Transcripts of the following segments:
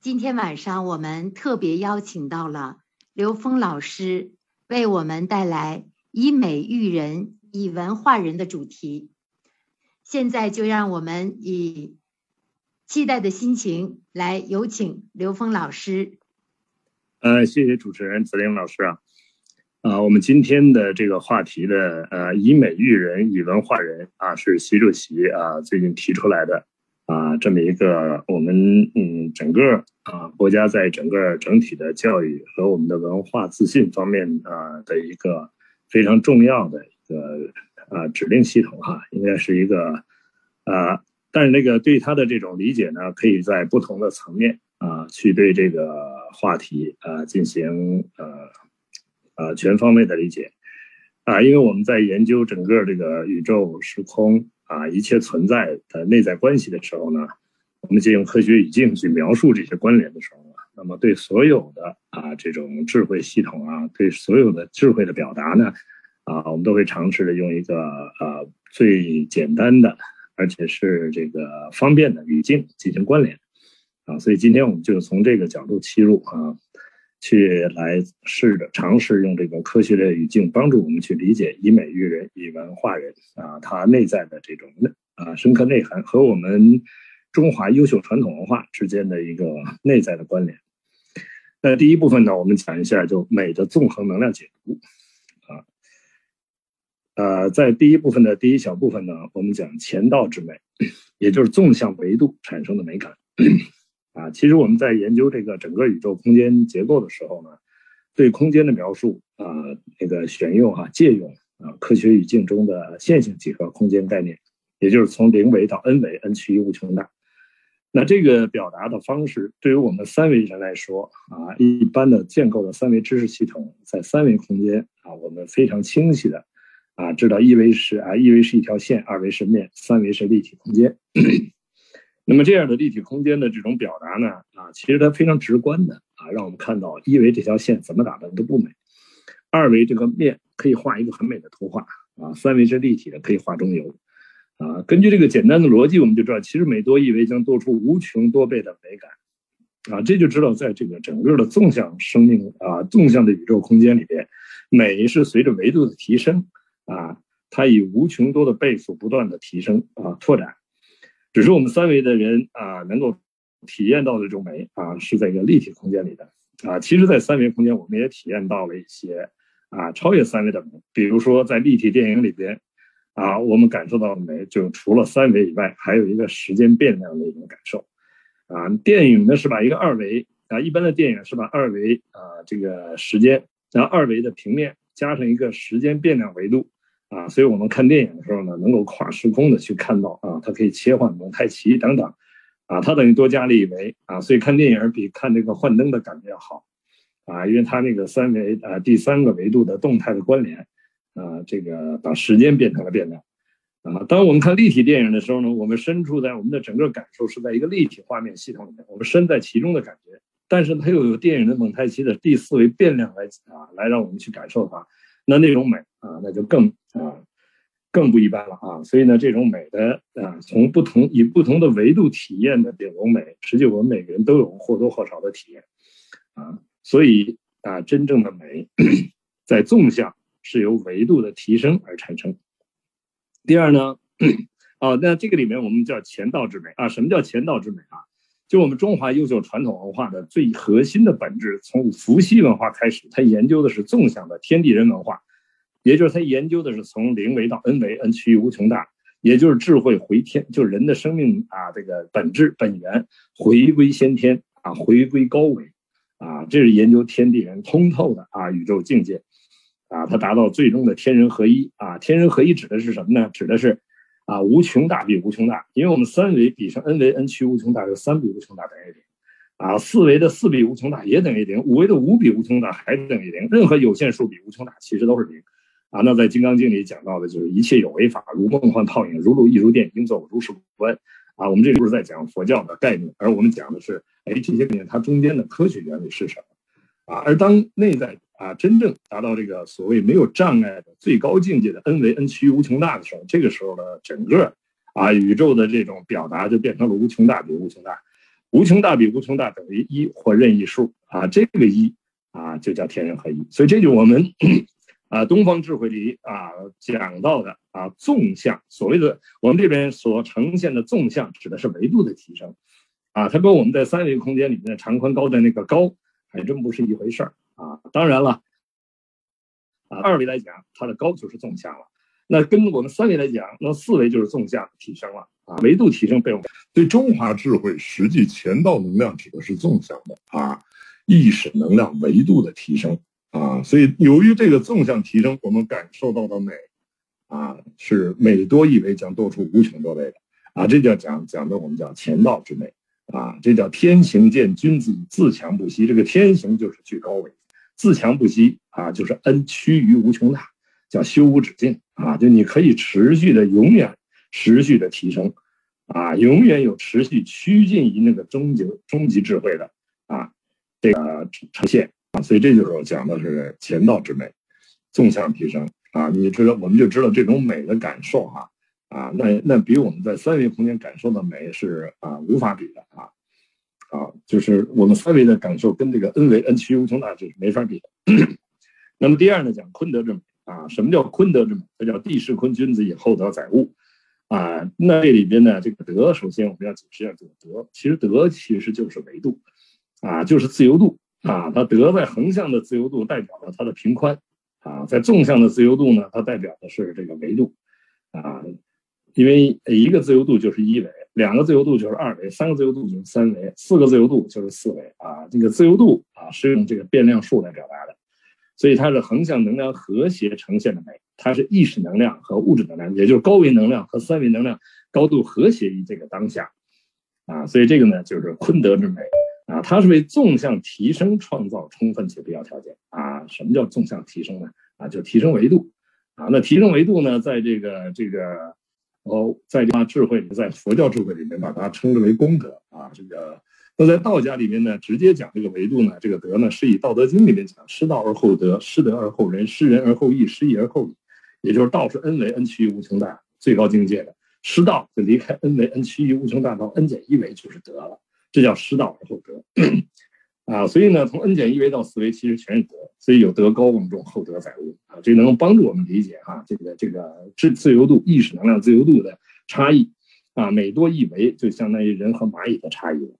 今天晚上我们特别邀请到了刘峰老师，为我们带来“以美育人，以文化人”的主题。现在就让我们以期待的心情来有请刘峰老师。呃，谢谢主持人子玲老师啊。啊，我们今天的这个话题的呃，以美育人，以文化人啊，是习主席啊最近提出来的。啊，这么一个我们嗯，整个啊国家在整个整体的教育和我们的文化自信方面啊的一个非常重要的一个啊指令系统哈，应该是一个啊，但是那个对他的这种理解呢，可以在不同的层面啊去对这个话题啊进行呃呃全方位的理解啊，因为我们在研究整个这个宇宙时空。啊，一切存在的内在关系的时候呢，我们借用科学语境去描述这些关联的时候呢，那么对所有的啊这种智慧系统啊，对所有的智慧的表达呢，啊，我们都会尝试着用一个呃最简单的，而且是这个方便的语境进行关联，啊，所以今天我们就从这个角度切入啊。去来试着尝试用这个科学的语境帮助我们去理解以美育人、以文化人啊，它内在的这种内啊深刻内涵和我们中华优秀传统文化之间的一个内在的关联。那第一部分呢，我们讲一下就美的纵横能量解读啊。呃，在第一部分的第一小部分呢，我们讲前道之美，也就是纵向维度产生的美感。啊，其实我们在研究这个整个宇宙空间结构的时候呢，对空间的描述啊，那个选用哈借用啊科学语境中的线性几何空间概念，也就是从零维到 n 维，n 趋于无穷大。那这个表达的方式，对于我们三维人来说啊，一般的建构的三维知识系统，在三维空间啊，我们非常清晰的啊知道一维是啊一维是一条线，二维是面，三维是立体空间。那么这样的立体空间的这种表达呢，啊，其实它非常直观的啊，让我们看到一维这条线怎么打扮都不美，二维这个面可以画一个很美的图画啊，三维是立体的可以画中游，啊，根据这个简单的逻辑，我们就知道，其实每多一维将多出无穷多倍的美感，啊，这就知道在这个整个的纵向生命啊，纵向的宇宙空间里边，美是随着维度的提升啊，它以无穷多的倍数不断的提升啊，拓展。只是我们三维的人啊，能够体验到的这种美啊，是在一个立体空间里的啊。其实，在三维空间，我们也体验到了一些啊超越三维的美。比如说，在立体电影里边啊，我们感受到的美，就除了三维以外，还有一个时间变量的一种感受啊。电影呢是把一个二维啊，一般的电影是把二维啊这个时间，然后二维的平面加上一个时间变量维度。啊，所以我们看电影的时候呢，能够跨时空的去看到啊，它可以切换蒙太奇等等，啊，它等于多加了一维啊，所以看电影比看这个幻灯的感觉要好，啊，因为它那个三维啊第三个维度的动态的关联，啊，这个把时间变成了变量，啊，当我们看立体电影的时候呢，我们身处在我们的整个感受是在一个立体画面系统里面，我们身在其中的感觉，但是它又有电影的蒙太奇的第四维变量来啊来让我们去感受它。那那种美啊，那就更啊，更不一般了啊！所以呢，这种美的啊，从不同以不同的维度体验的这种美，实际我们每个人都有或多或少的体验啊。所以啊，真正的美在纵向是由维度的提升而产生。第二呢，哦，那这个里面我们叫前道之美啊。什么叫前道之美啊？就我们中华优秀传统文化的最核心的本质，从伏羲文化开始，它研究的是纵向的天地人文化，也就是它研究的是从零维到 n 维，n 趋于无穷大，也就是智慧回天，就是人的生命啊，这个本质本源回归先天啊，回归高维啊，这是研究天地人通透的啊宇宙境界啊，它达到最终的天人合一啊，天人合一指的是什么呢？指的是。啊，无穷大比无穷大，因为我们三维比上 n 维，n 趋无穷大，就三比无穷大等于零。啊，四维的四比无穷大也等于零，五维的五比无穷大还等于零。任何有限数比无穷大其实都是零。啊，那在《金刚经》里讲到的就是一切有为法，如梦幻泡影，如露亦如电，应作如是观。啊，我们这里不是在讲佛教的概念，而我们讲的是，哎，这些概念它中间的科学原理是什么？啊，而当内在。啊，真正达到这个所谓没有障碍的最高境界的 n 为 n 趋于无穷大的时候，这个时候呢，整个啊宇宙的这种表达就变成了无穷大比无穷大，无穷大比无穷大等于一或任意数啊，这个一啊就叫天人合一。所以这就我们啊东方智慧里啊讲到的啊纵向，所谓的我们这边所呈现的纵向，指的是维度的提升啊，它跟我们在三维空间里面的长宽高的那个高还真不是一回事儿啊。当然了，啊二维来讲，它的高就是纵向了。那跟我们三维来讲，那四维就是纵向提升了啊，维度提升被我们对中华智慧实际前道能量指的是纵向的啊，意识能量维度的提升啊，所以由于这个纵向提升，我们感受到的美啊是美多一维将多出无穷多维的啊，这叫讲讲的我们叫前道之美啊，这叫天行健，君子自强不息。这个天行就是居高维，自强不息啊，就是恩趋于无穷大。叫修无止境啊，就你可以持续的、永远持续的提升，啊，永远有持续趋近于那个终极终极智慧的啊，这个呈现啊，所以这就是我讲的是前道之美，纵向提升啊，你知道我们就知道这种美的感受啊啊，那那比我们在三维空间感受的美是啊无法比的啊啊，就是我们三维的感受跟这个 n 维 n 趋无穷大是没法比的。那么第二呢，讲坤德之美。啊，什么叫坤德之美？它叫地势坤君子以厚德载物。啊，那这里边呢，这个德，首先我们要解释一下这个德。其实德其实就是维度，啊，就是自由度。啊，它德在横向的自由度代表了它的平宽，啊，在纵向的自由度呢，它代表的是这个维度。啊，因为一个自由度就是一维，两个自由度就是二维，三个自由度就是三维，四个自由度就是四维。啊，这个自由度啊是用这个变量数来表达的。所以它是横向能量和谐呈现的美，它是意识能量和物质能量，也就是高维能量和三维能量高度和谐于这个当下，啊，所以这个呢就是坤德之美，啊，它是为纵向提升创造充分且必要条件，啊，什么叫纵向提升呢？啊，就提升维度，啊，那提升维度呢，在这个这个哦，在这智慧里，在佛教智慧里面把它称之为功德，啊，这个。那在道家里面呢，直接讲这个维度呢，这个德呢，是以《道德经》里面讲“失道而后德，失德而后仁，失仁而后义，失义而后礼”，也就是道是恩为 n 趋于无穷大最高境界的，失道就离开恩为 n 趋于无穷大到恩减一维就是德了，这叫失道而后德。啊。所以呢，从 n 减一维到四维其实全是德，所以有德高望重，厚德载物啊，这能帮助我们理解哈这个这个自自由度、意识能量自由度的差异啊，每多一维就相当于人和蚂蚁的差异了。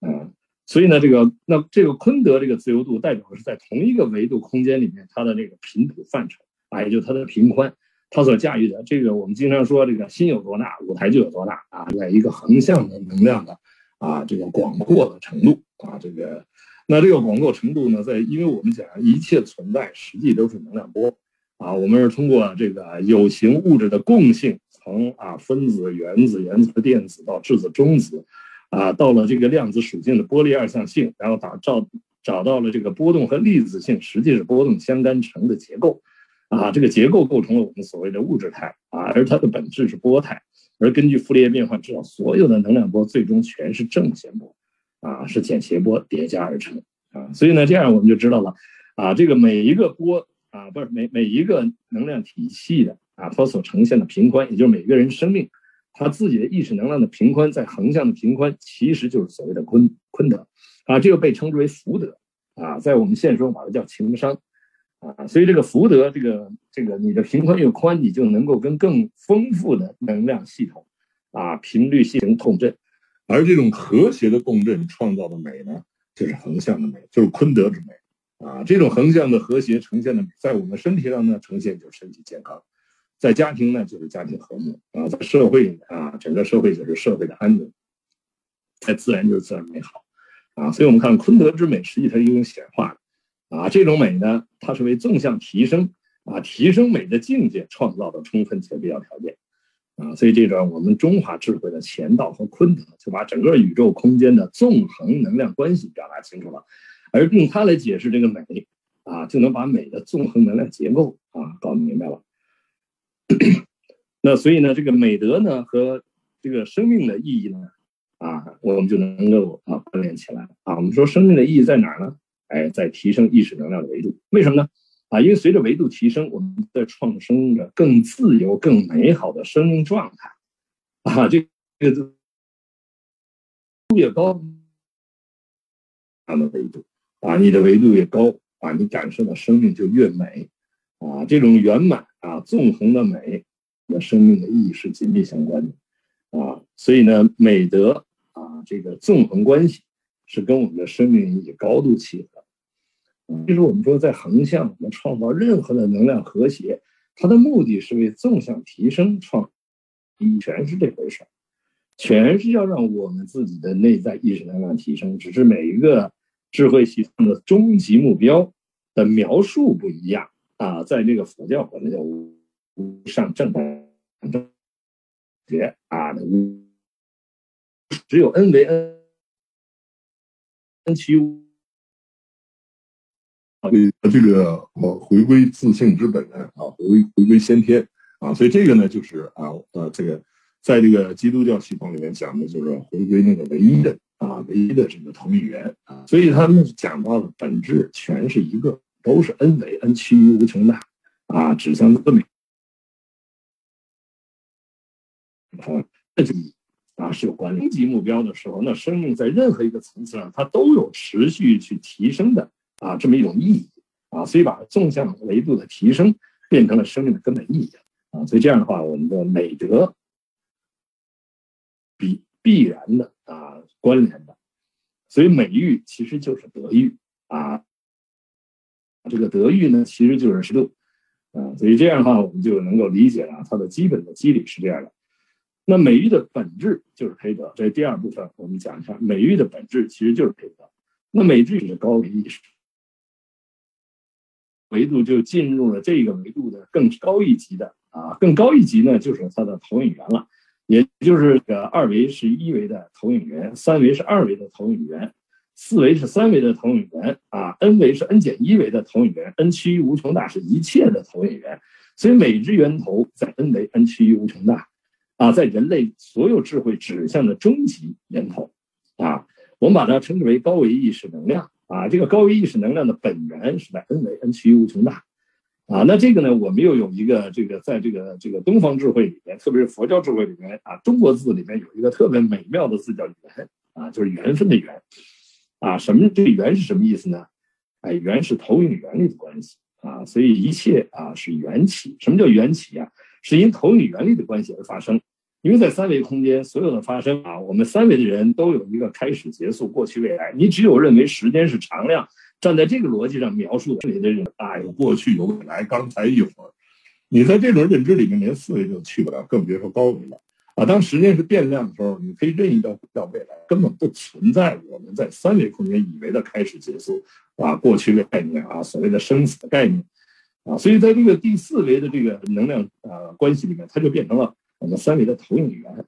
嗯，所以呢，这个那这个坤德这个自由度代表的是在同一个维度空间里面，它的这个频谱范畴啊，也就它的频宽，它所驾驭的这个我们经常说这个心有多大，舞台就有多大啊，在一个横向的能量的啊这个广阔的程度啊，这个那这个广阔程度呢，在因为我们讲一切存在实际都是能量波啊，我们是通过这个有形物质的共性，从啊分子、原子、原子和、电子到质子、中子。啊，到了这个量子属性的波粒二象性，然后打造找到了这个波动和粒子性实际是波动相干成的结构，啊，这个结构构成了我们所谓的物质态啊，而它的本质是波态，而根据傅里叶变换知道，所有的能量波最终全是正弦波，啊，是简谐波叠加而成。啊，所以呢，这样我们就知道了，啊，这个每一个波啊，不是每每一个能量体系的啊，它所呈现的频宽，也就是每个人生命。他自己的意识能量的平宽，在横向的平宽，其实就是所谓的坤坤德，啊，这个被称之为福德，啊，在我们现实中把它叫情商，啊，所以这个福德，这个这个你的平宽越宽，你就能够跟更丰富的能量系统，啊，频率系统共振，而这种和谐的共振创造的美呢，就是横向的美，就是坤德之美，啊，这种横向的和谐呈现的，在我们身体上呢，呈现就是身体健康。在家庭呢，就是家庭和睦啊；在社会啊，整个社会就是社会的安宁；在自然就是自然美好啊。所以，我们看坤德之美，实际它是一种显化的啊。这种美呢，它是为纵向提升啊，提升美的境界创造的充分且必要条件啊。所以，这段我们中华智慧的乾道和坤德，就把整个宇宙空间的纵横能量关系表达清楚了，而用它来解释这个美啊，就能把美的纵横能量结构啊搞明白了。那所以呢，这个美德呢和这个生命的意义呢，啊，我们就能够啊关联起来啊。我们说生命的意义在哪呢？哎，在提升意识能量的维度。为什么呢？啊，因为随着维度提升，我们在创生着更自由、更美好的生命状态。啊，这个度越高，样的维度啊，你的维度越高啊，你感受到生命就越美啊，这种圆满啊、纵横的美，和生命的意义是紧密相关的啊，所以呢，美德啊，这个纵横关系是跟我们的生命意义高度契合。其实我们说，在横向我们创造任何的能量和谐，它的目的是为纵向提升创，全是这回事儿。全是要让我们自己的内在意识能量提升，只是每一个智慧系统的终极目标的描述不一样啊。在这个佛教管它叫无上正正觉啊，无只有 N 为 N，N 趋啊，这个回归自性之本啊，回归回归先天啊，所以这个呢就是啊呃这个。在这个基督教系统里面讲的就是回归那个唯一的啊，唯一的这个同一源啊，所以他们讲到的本质全是一个，都是 n 为 n 趋于无穷大啊，指向这么啊，这就啊是有关。终极目标的时候，那生命在任何一个层次上，它都有持续去提升的啊这么一种意义啊，所以把纵向维度的提升变成了生命的根本意义啊，所以这样的话，我们的美德。必必然的啊，关联的，所以美育其实就是德育啊。这个德育呢，其实就是适度啊。所以这样的话，我们就能够理解了它的基本的机理是这样的。那美育的本质就是培德，这第二部分，我们讲一下美育的本质其实就是培德。那美育是高于意识维度，就进入了这个维度的更高一级的啊，更高一级呢，就是它的投影源了。也就是这个二维是一维的投影源，三维是二维的投影源，四维是三维的投影源啊，n 维是 n 减一维的投影源，n 趋于无穷大是一切的投影源，所以每只源头在 n 维 n 趋于无穷大啊，在人类所有智慧指向的终极源头啊，我们把它称之为高维意识能量啊，这个高维意识能量的本源是在 n 维 n 趋于无穷大。啊，那这个呢，我们又有一个这个，在这个这个东方智慧里面，特别是佛教智慧里面啊，中国字里面有一个特别美妙的字叫“缘”，啊，就是缘分的缘，啊，什么这缘是什么意思呢？哎，缘是投影原理的关系啊，所以一切啊是缘起。什么叫缘起啊？是因投影原理的关系而发生。因为在三维空间，所有的发生啊，我们三维的人都有一个开始、结束、过去、未来。你只有认为时间是常量。站在这个逻辑上描述的，你的人啊，有过去有未来，刚才一会儿，你在这种认知里面连四维都去不了，更别说高维了啊！当时间是变量的时候，你可以任意到到未来，根本不存在我们在三维空间以为的开始结束啊，过去的概念啊，所谓的生死的概念啊，所以在这个第四维的这个能量啊关系里面，它就变成了我们三维的投影源。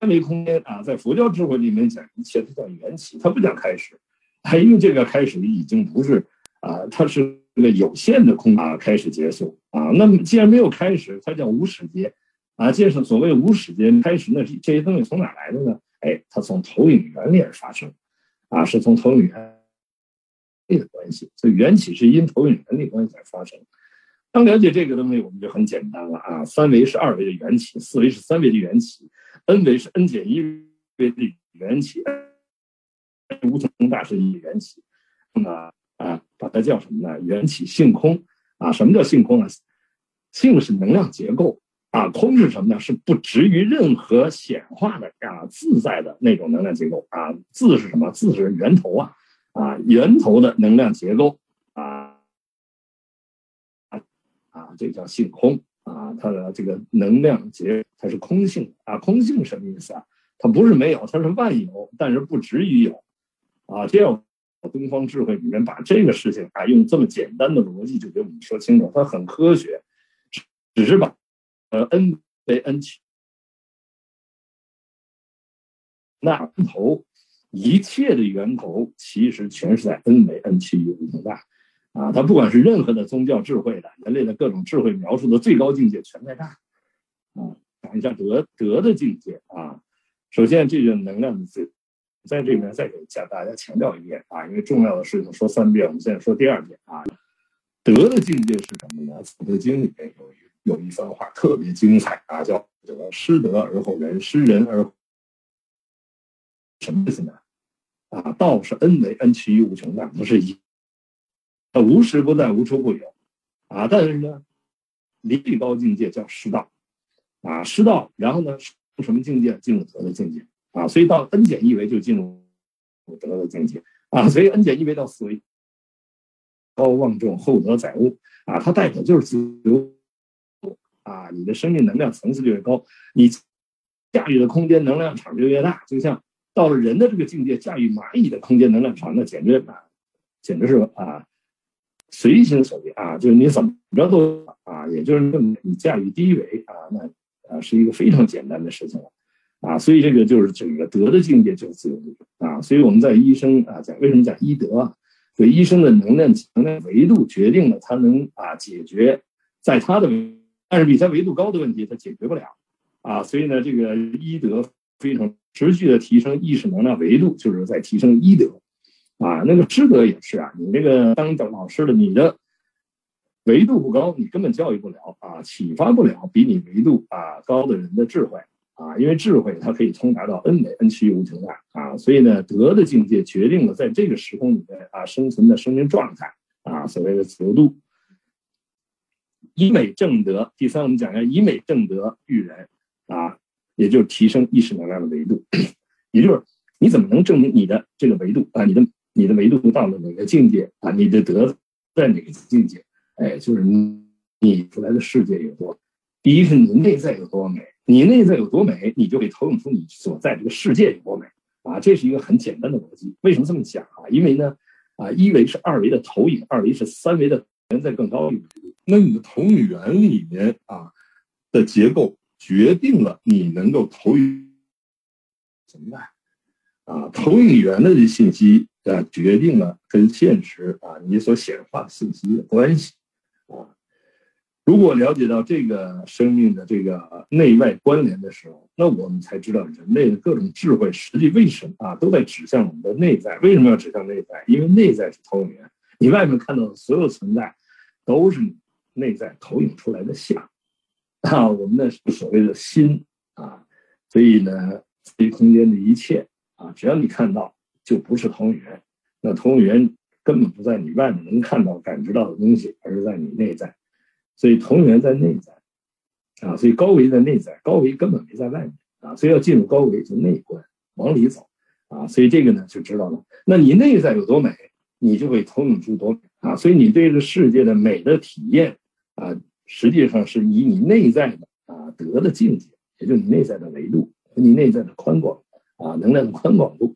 三维空间啊，在佛教智慧里面讲，一切都叫缘起，它不讲开始。它因为这个开始已经不是啊，它是一个有限的空啊，开始结束啊。那么既然没有开始，它叫无始间啊。这是所谓无始间开始，那这些东西从哪来的呢？哎，它从投影原理而发生啊，是从投影原理的关系。所以缘起是因投影原理关系而发生。当了解这个东西，我们就很简单了啊。三维是二维的缘起，四维是三维的缘起，n 维是 n 减一维的缘起。无穷大是一缘起，那么啊，把它叫什么呢？缘起性空啊？什么叫性空啊？性是能量结构啊，空是什么呢？是不执于任何显化的啊，自在的那种能量结构啊。自是什么？自是源头啊啊，源头的能量结构啊，这叫性空啊。它的这个能量结它是空性啊，空性什么意思啊？它不是没有，它是万有，但是不止于有。啊，这样东方智慧里面把这个事情啊，用这么简单的逻辑就给我们说清楚，它很科学，只是把呃 n 为 n 起，那头一切的源头其实全是在 n 为 n 趋于无穷大啊，它不管是任何的宗教智慧的人类的各种智慧描述的最高境界全在这啊，讲一下德德的境界啊，首先这个能量的最。在这边再给向大家强调一遍啊，因为重要的事情说三遍，我们现在说第二遍啊。德的境界是什么呢？《道德经》里面有一有一番话特别精彩啊，叫“这个失德而后仁，失仁而什么意思呢？啊，道是恩为恩，其于无穷大，不是一，无时不在，无处不有，啊，但是呢，离最高境界叫失道，啊，失道，然后呢，从什么境界？进入德的境界，啊，所以到 n 减一维就进入德的境界，啊，所以 n 减一维到四维，高望重，厚德载物，啊，它代表就是自由，啊，你的生命能量层次就越高，你驾驭的空间能量场就越大，就像。到了人的这个境界，驾驭蚂蚁的空间能量场，那简直啊，简直是啊，随心所欲啊，就是你怎么着都啊，也就是你驾驭低维啊，那啊是一个非常简单的事情了啊，所以这个就是整个德的境界就是自由度啊，所以我们在医生啊讲为什么讲医德啊，对医生的能量能量维度决定了他能啊解决在他的，但是比他维度高的问题他解决不了啊，所以呢这个医德非常。持续的提升意识能量维度，就是在提升医德，啊，那个知德也是啊。你那个当老师的，你的维度不高，你根本教育不了啊，启发不了比你维度啊高的人的智慧啊。因为智慧它可以通达到 n 美 n 趋无穷大啊。所以呢，德的境界决定了在这个时空里面啊生存的生命状态啊，所谓的自由度。以美正德，第三我们讲一下以美正德育人啊。也就是提升意识能量的维度，也就是你怎么能证明你的这个维度啊？你的你的维度到了哪个境界啊？你的德在哪个境界？哎，就是你你出来的世界有多？第一是你内在有多美，你内在有多美，你就会投影出你所在这个世界有多美啊！这是一个很简单的逻辑。为什么这么讲啊？因为呢，啊，一维是二维的投影，二维是三维的人在更高一维。那你的投影源里面啊的结构。决定了你能够投影怎么办啊？投影源的信息啊，决定了跟现实啊你所显化信息的关系。如果了解到这个生命的这个内外关联的时候，那我们才知道人类的各种智慧实际为什么啊都在指向我们的内在。为什么要指向内在？因为内在是投影源，你外面看到的所有存在，都是你内在投影出来的像。啊，我们的所谓的心啊，所以呢，这空间的一切啊，只要你看到，就不是同源。那同源根本不在你外面能看到、感知到的东西，而是在你内在。所以同源在内在啊，所以高维在内在，高维根本没在外面啊。所以要进入高维，就内观，往里走啊。所以这个呢，就知道了。那你内在有多美，你就会投影出多美啊。所以你对这世界的美的体验啊。实际上是以你内在的啊德的境界，也就是你内在的维度和你内在的宽广啊能量的宽广度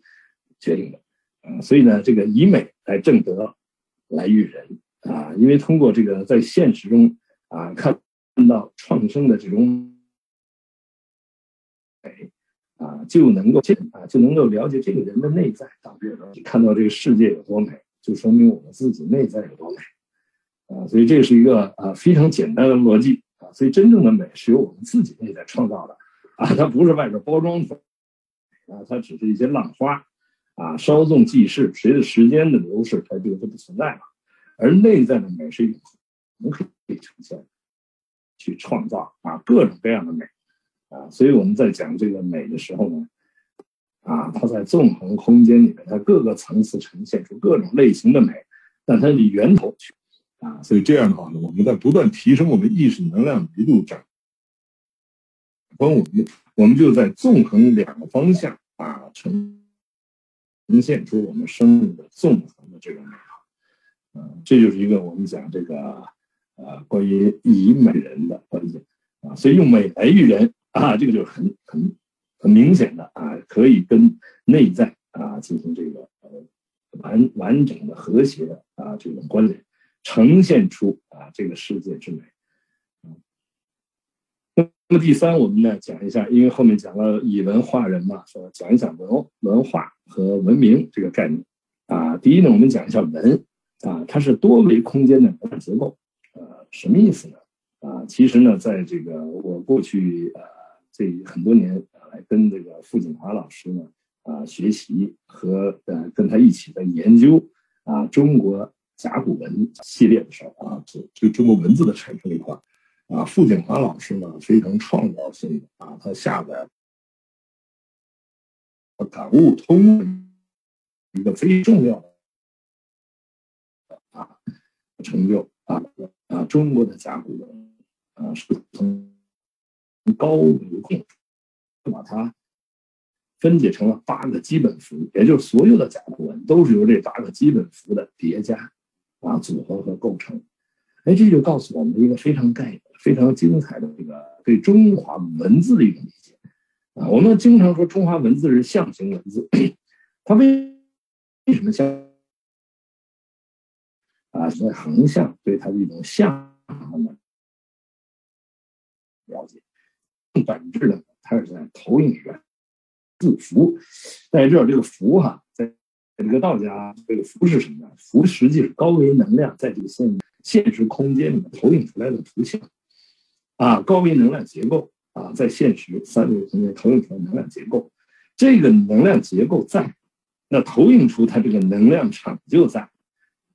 决定的。啊，所以呢，这个以美来正德，来育人。啊，因为通过这个在现实中啊看到创生的这种美啊，就能够见啊就能够了解这个人的内在，看到这个世界有多美，就说明我们自己内在有多美。啊，所以这是一个啊非常简单的逻辑。啊，所以真正的美是由我们自己内在创造的。啊，它不是外边包装的。啊，它只是一些浪花啊，稍纵即逝，随着时间的流逝，它这个就不存在了。而内在的美是永恒可以呈现、去创造啊各种各样的美啊，所以我们在讲这个美的时候呢，啊，它在纵横空间里面，它各个层次呈现出各种类型的美，但它的源头去。啊，所以这样的话呢，我们在不断提升我们意识能量维度长，关我们，我们就在纵横两个方向啊，呈呈现出我们生命的纵横的这种美好。嗯，这就是一个我们讲这个呃关于以美人的关键啊，所以用美来育人啊，这个就是很很很明显的啊，可以跟内在啊进行这个呃完完整的和谐的啊这种关联。呈现出啊这个世界之美，那么第三，我们呢讲一下，因为后面讲了以文化人嘛，说讲一讲文文化和文明这个概念啊。第一呢，我们讲一下文啊，它是多维空间的结构，呃，什么意思呢？啊，其实呢，在这个我过去呃这很多年来跟这个傅锦华老师呢啊学习和呃跟他一起在研究啊中国。甲骨文系列的时候啊，就就中国文字的产生一块啊，傅景华老师呢非常创造性的啊，他下载感悟通一个非重要的啊成就啊啊，中国的甲骨文啊是从高为重，把它分解成了八个基本符，也就是所有的甲骨文都是由这八个基本符的叠加啊组合和构成。哎，这就告诉我们一个非常概念、非常精彩的这个对中华文字的一种理解啊。我们经常说中华文字是象形文字，它为为什么象啊？所以横向对它的一种象的了解更，本质的，它是在投影源。字符，在这儿这个符哈，在这个道家，这个符是什么呢？符实际是高维能量在这个现现实空间里面投影出来的图像，啊，高维能量结构啊，在现实三维空间投影出来能量结构，这个能量结构在，那投影出它这个能量场就在，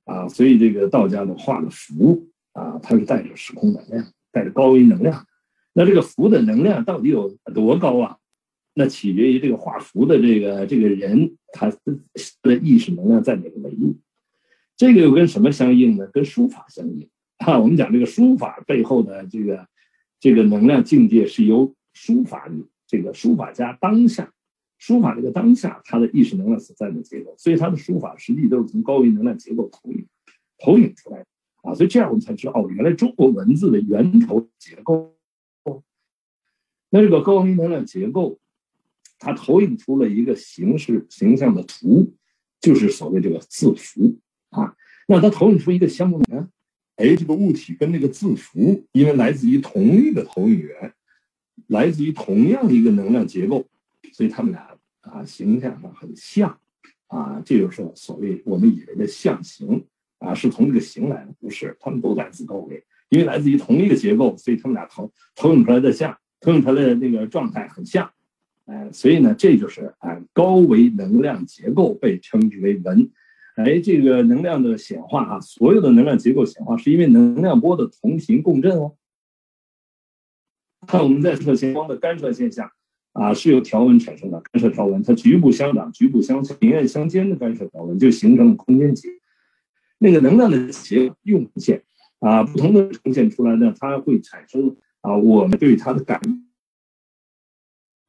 啊，所以这个道家的画的符啊，它是带着时空能量，带着高维能量，那这个符的能量到底有多高啊？那取决于这个画符的这个这个人，他的意识能量在哪个维度？这个又跟什么相应呢？跟书法相应啊。我们讲这个书法背后的这个这个能量境界，是由书法这个书法家当下书法这个当下他的意识能量所在的结构，所以他的书法实际都是从高维能量结构投影投影出来的啊。所以这样我们才知道哦，原来中国文字的源头结构。那这个高维能量结构。它投影出了一个形式形象的图，就是所谓这个字符啊。那它投影出一个相呢？哎，这个物体跟那个字符，因为来自于同一个投影源，来自于同样一个能量结构，所以他们俩啊形象上很像啊。这就是所谓我们以为的象形啊，是从这个形来的，不是？他们都来自高维，因为来自于同一个结构，所以他们俩投投影出来的像，投影出来的那个状态很像。哎，所以呢，这就是啊，高维能量结构被称之为文。哎，这个能量的显化啊，所有的能量结构显化是因为能量波的同频共振哦。看我们在射线光的干涉现象啊，是由条纹产生的干涉条纹，它局部相挡、局部相明暗相间的干涉条纹就形成了空间结。那个能量的结用线啊，不同的呈现出来呢，它会产生啊，我们对它的感。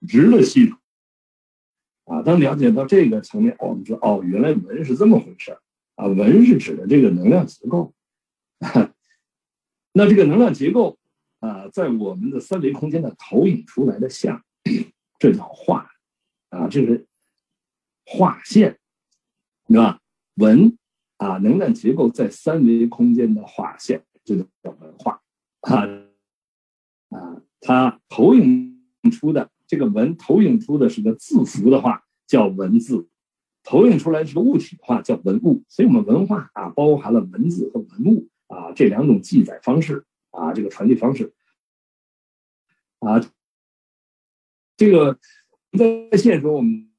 知的系统啊，当了解到这个层面，我们说哦，原来文是这么回事啊。文是指的这个能量结构，那这个能量结构啊，在我们的三维空间的投影出来的像，这叫画啊，这是画线，对吧？文啊，能量结构在三维空间的画线，这个叫文化啊 啊，它投影出的。这个文投影出的是个字符的话，叫文字；投影出来是个物体的话，叫文物。所以，我们文化啊，包含了文字和文物啊这两种记载方式啊，这个传递方式啊。这个在现实我们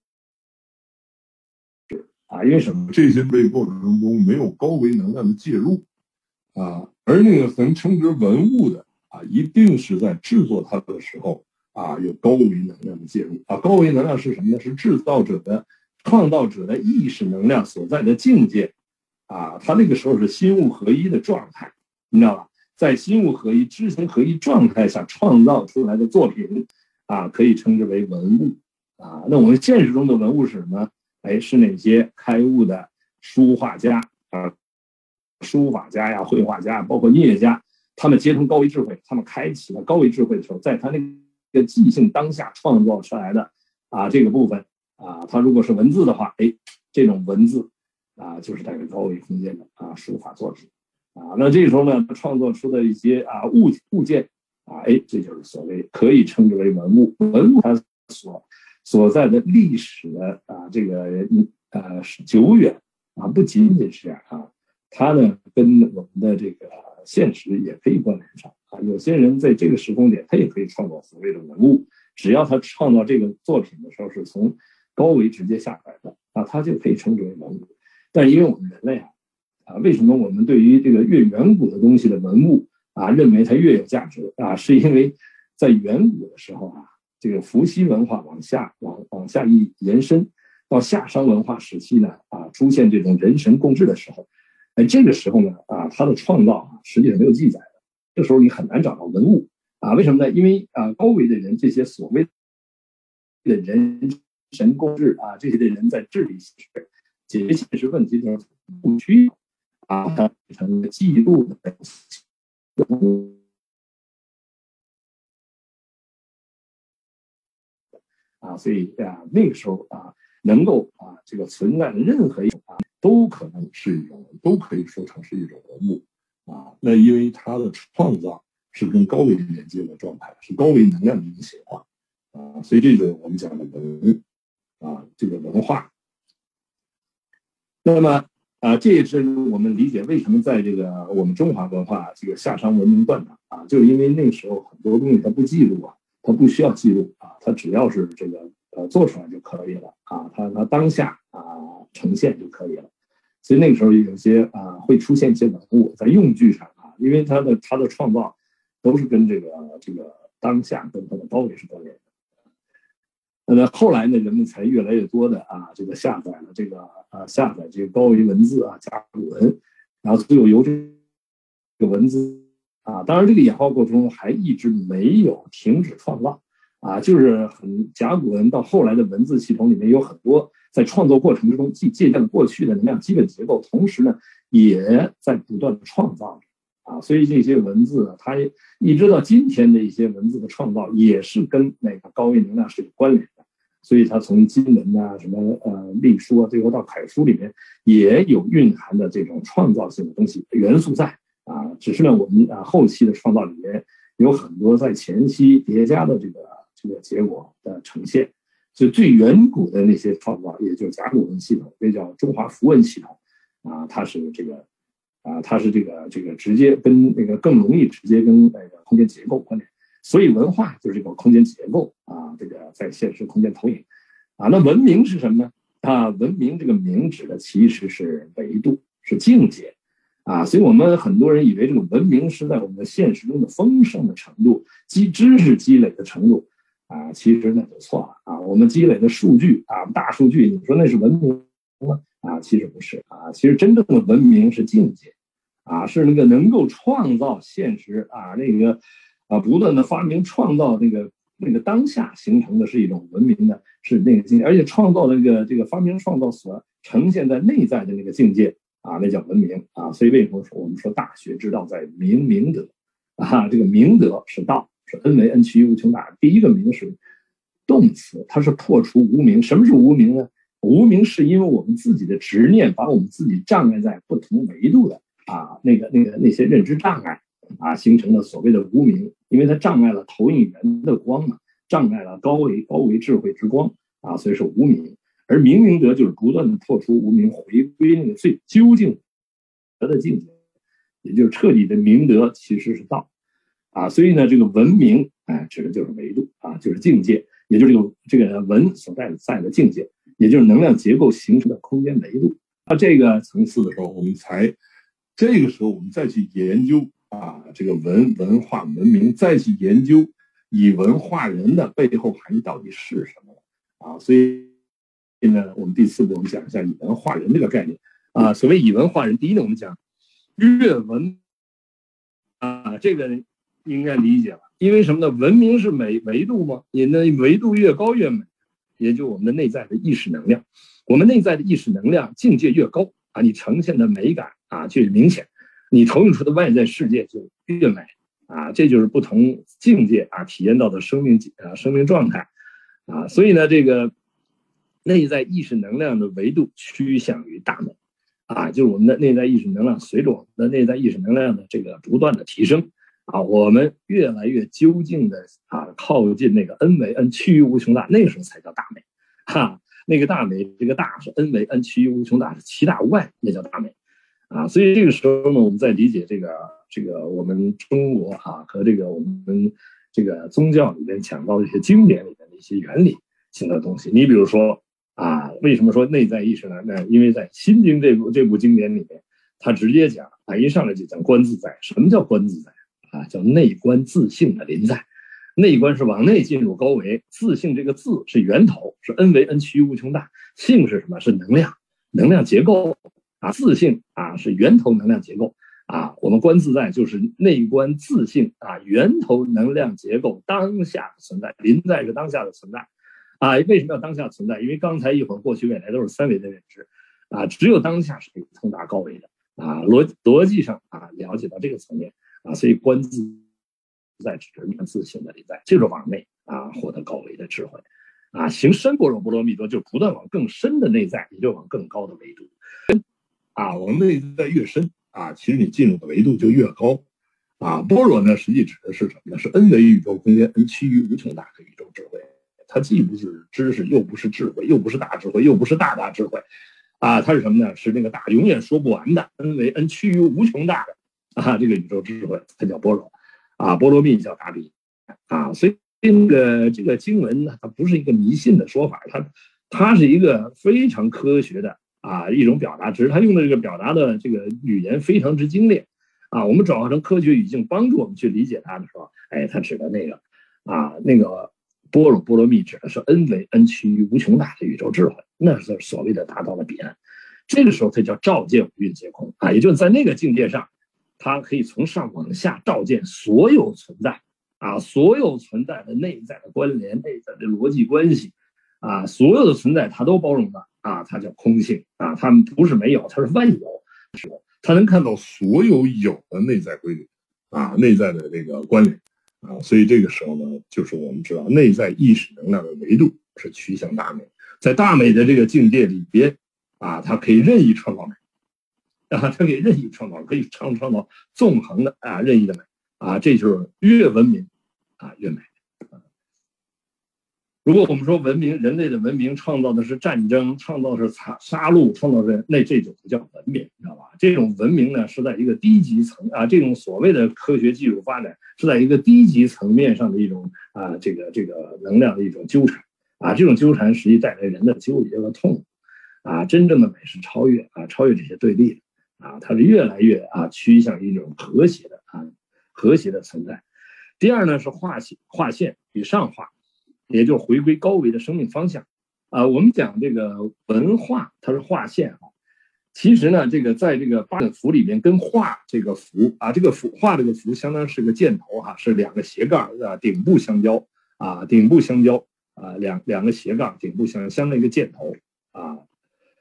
啊，因为什么？这些被过程中没有高维能量的介入啊，而那个能称之文物的啊，一定是在制作它的时候。啊，有高维能量的介入啊！高维能量是什么呢？是制造者的、创造者的意识能量所在的境界啊！他那个时候是心物合一的状态，你知道吧？在心物合一、知行合一状态下创造出来的作品啊，可以称之为文物啊。那我们现实中的文物是什么？哎，是那些开悟的书画家啊、书法家呀、绘画家，包括音乐家，他们接通高维智慧，他们开启了高维智慧的时候，在他那。个即兴当下创造出来的啊，这个部分啊，它如果是文字的话，哎，这种文字啊，就是带着高维空间的啊书法作品啊。那这时候呢，创作出的一些啊物物件啊，哎，这就是所谓可以称之为文物。文物它所所在的历史的啊这个呃久远啊，不仅仅是啊，它呢跟我们的这个现实也可以关联上。啊，有些人在这个时空点，他也可以创造所谓的文物，只要他创造这个作品的时候是从高维直接下来的啊，他就可以称之为文物。但是因为我们人类啊，啊，为什么我们对于这个越远古的东西的文物啊，认为它越有价值啊？是因为在远古的时候啊，这个伏羲文化往下往往下一延伸到夏商文化时期呢，啊，出现这种人神共治的时候，哎，这个时候呢，啊，他的创造啊，实际上没有记载的。这时候你很难找到文物啊，为什么呢？因为啊，高维的人这些所谓的人神共治啊，这些的人在治理解决现实问题的时候不需要啊，他成了记录的啊，所以啊，那个时候啊。能够啊，这个存在的任何一种啊，都可能是一种，都可以说成是一种文物啊。那因为它的创造是跟高维连接的状态，是高维能量的一种显化啊，所以这个我们讲的文啊，这个文化。那么啊，这也是我们理解为什么在这个我们中华文化这个夏商文明断档啊，就是因为那时候很多东西它不记录啊，它不需要记录啊，它只要是这个。呃，做出来就可以了啊，它它当下啊呈现就可以了，所以那个时候有些啊会出现一些文物在用具上啊，因为它的它的创造都是跟这个这个当下跟它的高维是关联的。那么后来呢，人们才越来越多的啊这个下载了这个啊下载这个高维文字啊甲骨文，然后最后由这个文字啊，当然这个演化过程中还一直没有停止创造。啊，就是很甲骨文到后来的文字系统里面有很多在创作过程之中既借鉴了过去的能量基本结构，同时呢也在不断的创造着啊，所以这些文字它一直到今天的一些文字的创造也是跟那个高维能量是有关联的，所以它从金文呐什么呃隶书啊，最后到楷书里面也有蕴含的这种创造性的东西元素在啊，只是呢我们啊后期的创造里面有很多在前期叠加的这个。这个结果的呈现，就最远古的那些创造，也就是甲骨文系统，那叫中华符文系统，啊，它是这个，啊，它是这个这个直接跟那个更容易直接跟那个空间结构关联，所以文化就是这个空间结构啊，这个在现实空间投影，啊，那文明是什么呢？啊，文明这个明指的其实是维度，是境界。啊，所以我们很多人以为这个文明是在我们的现实中的丰盛的程度、积知识积累的程度。啊，其实那就错了啊！我们积累的数据啊，大数据，你说那是文明吗？啊，其实不是啊，其实真正的文明是境界，啊，是那个能够创造现实啊，那个啊，不断的发明创造那个那个当下形成的是一种文明的，是那个境界，而且创造那个这个发明创造所呈现在内在的那个境界啊，那叫文明啊。所以为什么说我们说大学之道在明明德啊？这个明德是道。是 n 为 n 趋于无穷大。第一个名是动词，它是破除无名。什么是无名呢？无名是因为我们自己的执念，把我们自己障碍在不同维度的啊，那个那个那些认知障碍啊，形成了所谓的无名。因为它障碍了投影源的光嘛，障碍了高维高维智慧之光啊，所以是无名。而明明德就是不断的破除无名，回归那个最究竟德的境界，也就是彻底的明德，其实是道。啊，所以呢，这个文明，哎，指的就是维度啊，就是境界，也就是这个这个文所在的在的境界，也就是能量结构形成的空间维度。啊，这个层次的时候，我们才这个时候我们再去研究啊，这个文文化文明，再去研究以文化人的背后含义到底是什么啊。所以现在我们第四步，我们讲一下以文化人这个概念啊。所谓以文化人，第一呢，我们讲阅文啊，这个。应该理解了，因为什么呢？文明是美维度吗？你的维度越高越美，也就我们的内在的意识能量，我们内在的意识能量境界越高啊，你呈现的美感啊就越明显，你投影出的外在世界就越美啊，这就是不同境界啊体验到的生命啊生命状态啊，所以呢，这个内在意识能量的维度趋向于大美啊，就是我们的内在意识能量随着我们的内在意识能量的这个不断的提升。啊，我们越来越究竟的啊，靠近那个 n 为 n 趋于无穷大，那时候才叫大美，哈，那个大美，这个大是 n 为 n 趋于无穷大，是其大无外，那叫大美，啊，所以这个时候呢，我们在理解这个这个我们中国啊和这个我们这个宗教里面讲到的一些经典里面的一些原理性的东西，你比如说啊，为什么说内在意识呢？那因为在《心经》这部这部经典里面，他直接讲啊，一上来就讲观自在，什么叫观自在？啊，叫内观自性的临在，内观是往内进入高维，自性这个自是源头，是 n 为 n 趋于无穷大，性是什么？是能量，能量结构啊，自性啊是源头能量结构啊。我们观自在就是内观自性啊，源头能量结构当下存在，临在是当下的存在啊。为什么要当下存在？因为刚才一会儿过去未来都是三维的认知啊，只有当下是可以通达高维的啊。逻逻辑上啊，了解到这个层面啊，所以观自。在指着自性的内在，就是往内啊，获得高维的智慧，啊，行深般若波罗蜜多，就不断往更深的内在，也就往更高的维度，啊，往内在越深啊，其实你进入的维度就越高，啊，般若呢，实际指的是什么呢？是 n 维宇宙空间，n 趋于无穷大的宇宙智慧，它既不是知识，又不是智慧，又不是大智慧，又不是大大智慧，啊，它是什么呢？是那个大永远说不完的 n 为 n 趋于无穷大的啊，这个宇宙智慧，它叫般若。啊，波罗蜜叫大比，啊，所以这个这个经文呢，它不是一个迷信的说法，它它是一个非常科学的啊一种表达，只是它用的这个表达的这个语言非常之精炼，啊，我们转化成科学语境帮助我们去理解它的时候，哎，它指的那个啊那个般若波罗蜜指的是 n 为 n 趋于无穷大的宇宙智慧，那是所谓的达到了彼岸，这个时候它叫照见五蕴皆空啊，也就是在那个境界上。它可以从上往下照见所有存在，啊，所有存在的内在的关联、内在的逻辑关系，啊，所有的存在它都包容的，啊，它叫空性，啊，它们不是没有，它是万有，是它能看到所有有的内在规律，啊，内在的这个关联，啊，所以这个时候呢，就是我们知道内在意识能量的维度是趋向大美，在大美的这个境界里边，啊，它可以任意创造美。啊，它可以任意创造，可以创创造纵横的啊，任意的美啊，这就是越文明啊越美。如果我们说文明，人类的文明创造的是战争，创造是杀杀戮，创造的那这就不叫文明，你知道吧？这种文明呢是在一个低级层啊，这种所谓的科学技术发展是在一个低级层面上的一种啊，这个这个能量的一种纠缠啊，这种纠缠实际带来人的纠结和痛苦啊，真正的美是超越啊，超越这些对立的。啊，它是越来越啊趋向一种和谐的啊和谐的存在。第二呢是划线划线与上划，也就回归高维的生命方向。啊，我们讲这个文化，它是划线啊。其实呢，这个在这个八等符里面，跟画这个符啊，这个符画这个符，相当是个箭头哈，是两个斜杠啊，顶部相交啊，顶部相交啊，两两个斜杠顶部相相当于一个箭头啊。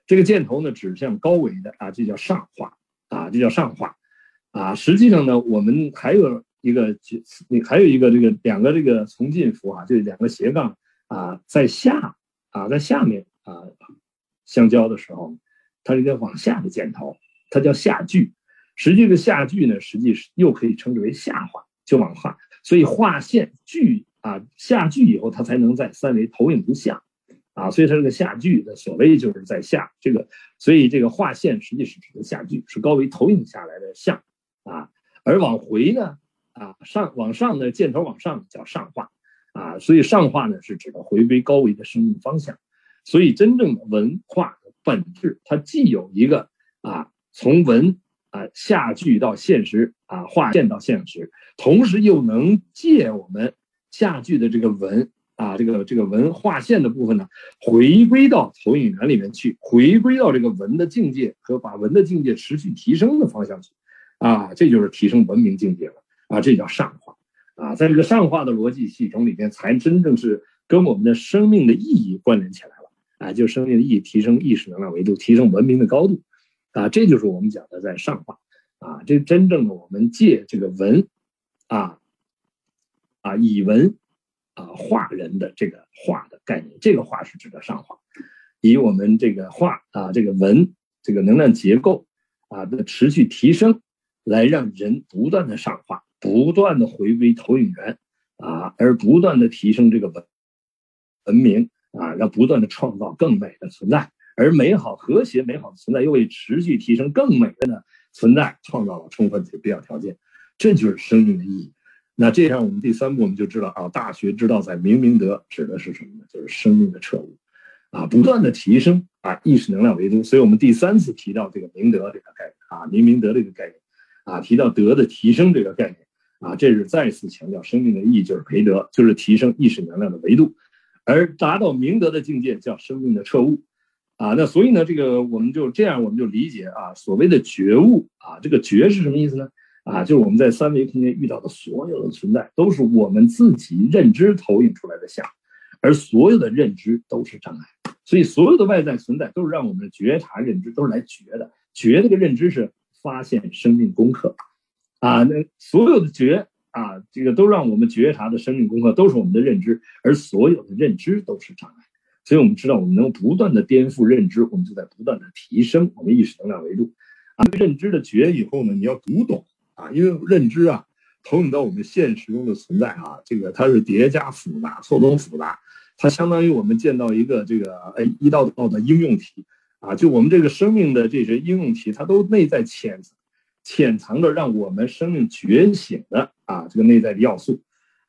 这个箭头呢，指向高维的啊，这叫上化啊，这叫上化啊。实际上呢，我们还有一个，你还有一个这个两个这个从进符啊，就两个斜杠啊，在下啊，在下面啊相交的时候，它是一个往下的箭头，它叫下距。实际的下距呢，实际是又可以称之为下化，就往下。所以画线距啊，下距以后，它才能在三维投影不下。啊，所以它这个下句的所谓就是在下这个，所以这个画线实际是指的下句，是高维投影下来的像啊，而往回呢，啊上往上的箭头往上叫上画啊，所以上画呢是指的回归高维的生命方向，所以真正的文化的本质，它既有一个啊从文啊下句到现实啊画线到现实，同时又能借我们下句的这个文。啊，这个这个文划线的部分呢，回归到投影源里面去，回归到这个文的境界和把文的境界持续提升的方向去，啊，这就是提升文明境界了啊，这叫上化。啊，在这个上化的逻辑系统里边，才真正是跟我们的生命的意义关联起来了。啊，就生命的意义提升意识能量维度，提升文明的高度。啊，这就是我们讲的在上化。啊，这真正的我们借这个文啊啊以文。啊，化人的这个化的概念，这个化是指的上化，以我们这个化啊，这个文这个能量结构啊的持续提升，来让人不断的上化，不断的回归投影源啊，而不断的提升这个文文明啊，让不断的创造更美的存在，而美好和谐美好的存在又为持续提升更美的呢存在创造了充分的必要条件，这就是生命的意义。那这样，我们第三步我们就知道啊，大学之道在明明德，指的是什么呢？就是生命的彻悟，啊，不断的提升啊，意识能量维度。所以我们第三次提到这个明德这个概念啊，明明德这个概念，啊，提到德的提升这个概念，啊，这是再次强调生命的意义就是培德，就是提升意识能量的维度，而达到明德的境界叫生命的彻悟。啊，那所以呢，这个我们就这样，我们就理解啊，所谓的觉悟啊，这个觉是什么意思呢？啊，就是我们在三维空间遇到的所有的存在，都是我们自己认知投影出来的像，而所有的认知都是障碍，所以所有的外在存在都是让我们觉察认知，都是来觉的。觉这个认知是发现生命功课，啊，那所有的觉啊，这个都让我们觉察的生命功课都是我们的认知，而所有的认知都是障碍。所以，我们知道，我们能不断的颠覆认知，我们就在不断的提升我们意识能量维度。啊，认知的觉以后呢，你要读懂啊，因为认知啊，投影到我们现实中的存在啊，这个它是叠加复杂、错综复杂，它相当于我们见到一个这个哎一道道的应用题啊，就我们这个生命的这些应用题，它都内在潜潜藏着让我们生命觉醒的啊这个内在的要素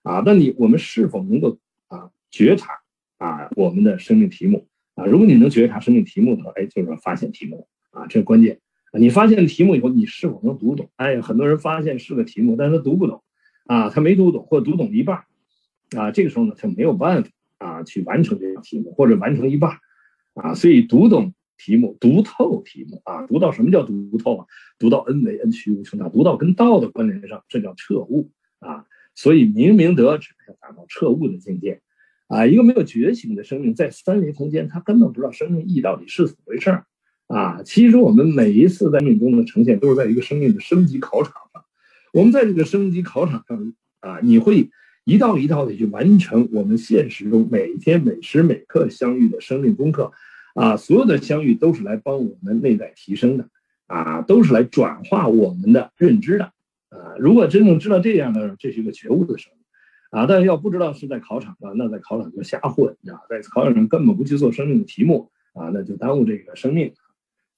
啊，那你我们是否能够啊觉察？啊，我们的生命题目啊，如果你能觉察生命题目的话，哎，就是发现题目啊，这是关键。你发现题目以后，你是否能读懂？哎，很多人发现是个题目，但是他读不懂啊，他没读懂或读懂一半啊，这个时候呢，他没有办法啊去完成这个题目或者完成一半啊，所以读懂题目、读透题目啊，读到什么叫读透啊？读到 n 为 n 趋无穷大，读到跟道的关联上，这叫彻悟啊。所以明明德只要达到彻悟的境界。啊，一个没有觉醒的生命，在三维空间，他根本不知道生命意义到底是怎么回事儿。啊，其实我们每一次在命中的呈现，都是在一个生命的升级考场上。我们在这个升级考场上，啊，你会一道一道的去完成我们现实中每天每时每刻相遇的生命功课。啊，所有的相遇都是来帮我们内在提升的，啊，都是来转化我们的认知的。啊，如果真正知道这样的，这是一个觉悟的生命。啊，但是要不知道是在考场上，那在考场就瞎混，你知道在考场上根本不去做生命的题目啊，那就耽误这个生命。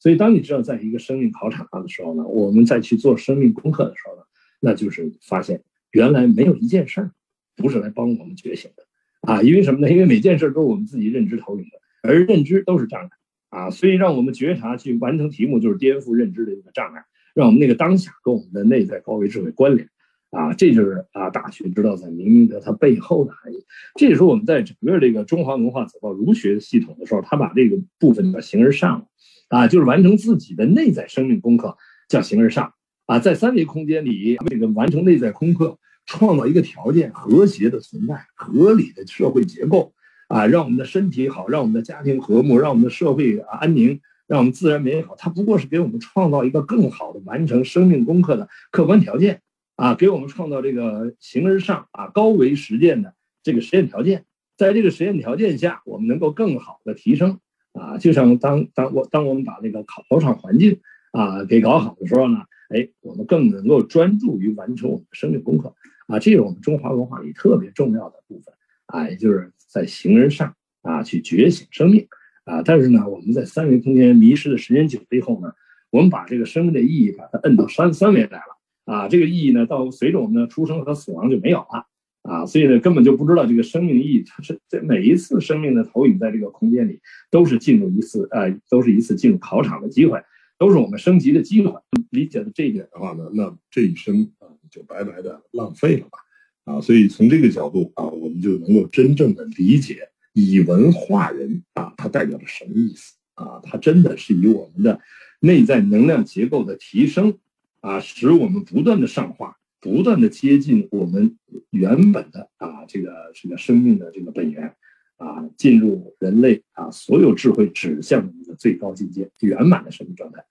所以，当你知道在一个生命考场上的时候呢，我们再去做生命功课的时候呢，那就是发现原来没有一件事儿不是来帮我们觉醒的啊。因为什么呢？因为每件事都是我们自己认知投影的，而认知都是障碍啊。所以，让我们觉察去完成题目，就是颠覆认知的一个障碍，让我们那个当下跟我们的内在高维智慧关联。啊，这就是啊，大学之道在明明德它背后的含义。这也是我们在整个这个中华文化走到儒学系统的时候，他把这个部分叫形而上，啊，就是完成自己的内在生命功课，叫形而上。啊，在三维空间里，这个完成内在功课，创造一个条件，和谐的存在，合理的社会结构，啊，让我们的身体好，让我们的家庭和睦，让我们的社会安宁，让我们自然美好。它不过是给我们创造一个更好的完成生命功课的客观条件。啊，给我们创造这个形而上啊高维实践的这个实验条件，在这个实验条件下，我们能够更好的提升啊。就像当当我当我们把那个考考场环境啊给搞好的时候呢，哎，我们更能够专注于完成我们的生命功课啊。这是我们中华文化里特别重要的部分啊，也就是在形而上啊去觉醒生命啊。但是呢，我们在三维空间迷失的时间久了以后呢，我们把这个生命的意义把它摁到三三维来了。啊，这个意义呢，到随着我们的出生和死亡就没有了啊，所以呢，根本就不知道这个生命意义。它是在每一次生命的投影在这个空间里，都是进入一次呃，都是一次进入考场的机会，都是我们升级的机会。理解了这一点的话呢，那这一生啊就白白的浪费了吧？啊，所以从这个角度啊，我们就能够真正的理解以文化人啊，它代表着什么意思啊？它真的是以我们的内在能量结构的提升。啊，使我们不断的上化，不断的接近我们原本的啊这个这个生命的这个本源，啊，进入人类啊所有智慧指向的一个最高境界，圆满的生命状态。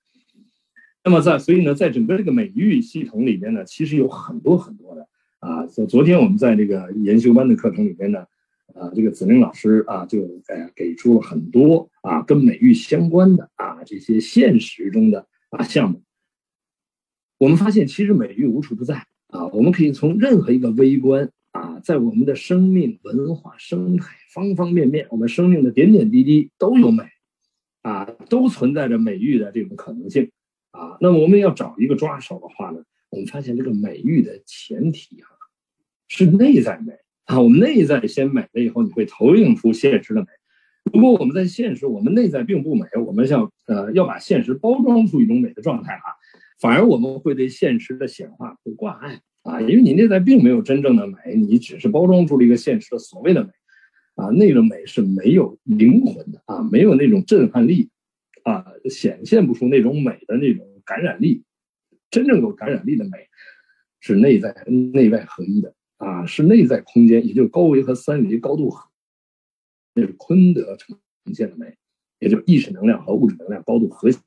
那么在所以呢，在整个这个美育系统里面呢，其实有很多很多的啊。昨昨天我们在这个研修班的课程里面呢，啊，这个子明老师啊就呃给出了很多啊跟美育相关的啊这些现实中的啊项目。我们发现，其实美育无处不在啊！我们可以从任何一个微观啊，在我们的生命、文化、生态方方面面，我们生命的点点滴滴都有美啊，都存在着美育的这种可能性啊。那么，我们要找一个抓手的话呢，我们发现这个美育的前提啊，是内在美啊。我们内在先美了以后，你会投影出现实的美。如果我们在现实，我们内在并不美，我们想呃要把现实包装出一种美的状态啊。反而我们会对现实的显化会挂碍啊，因为你内在并没有真正的美，你只是包装出了一个现实的所谓的美，啊，那个美是没有灵魂的啊，没有那种震撼力，啊，显现不出那种美的那种感染力。真正有感染力的美，是内在内外合一的啊，是内在空间，也就是高维和三维高度合，那是坤德呈现的美，也就是意识能量和物质能量高度和谐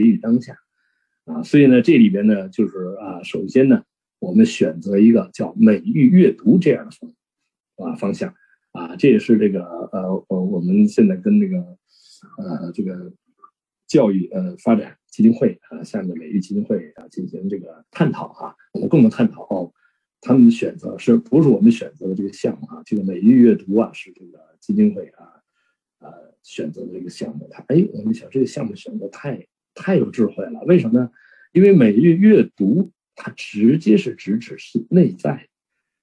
于当下啊。所以呢，这里边呢，就是啊，首先呢。我们选择一个叫美育阅读这样的方啊方向啊，这也是这个呃呃我们现在跟那个呃这个教育呃发展基金会啊下面的美育基金会啊进行这个探讨哈，我们共同探讨哦，他们选择是不是我们选择的这个项目啊？这个美育阅读啊是这个基金会啊呃选择的这个项目，他哎我们想这个项目选择太太有智慧了，为什么呢？因为美育阅读。它直接是直指是内在，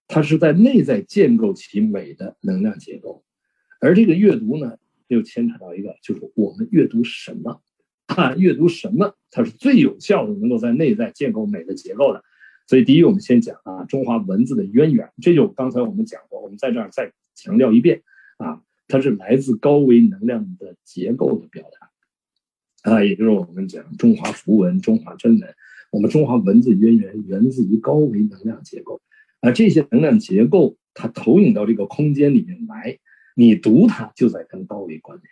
它是在内在建构起美的能量结构，而这个阅读呢，又牵扯到一个，就是我们阅读什么，啊，阅读什么，它是最有效的，能够在内在建构美的结构的。所以，第一，我们先讲啊，中华文字的渊源，这就刚才我们讲过，我们在这儿再强调一遍啊，它是来自高维能量的结构的表达，啊，也就是我们讲中华符文、中华真文。我们中华文字渊源源自于高维能量结构，而这些能量结构它投影到这个空间里面来，你读它就在跟高维关联。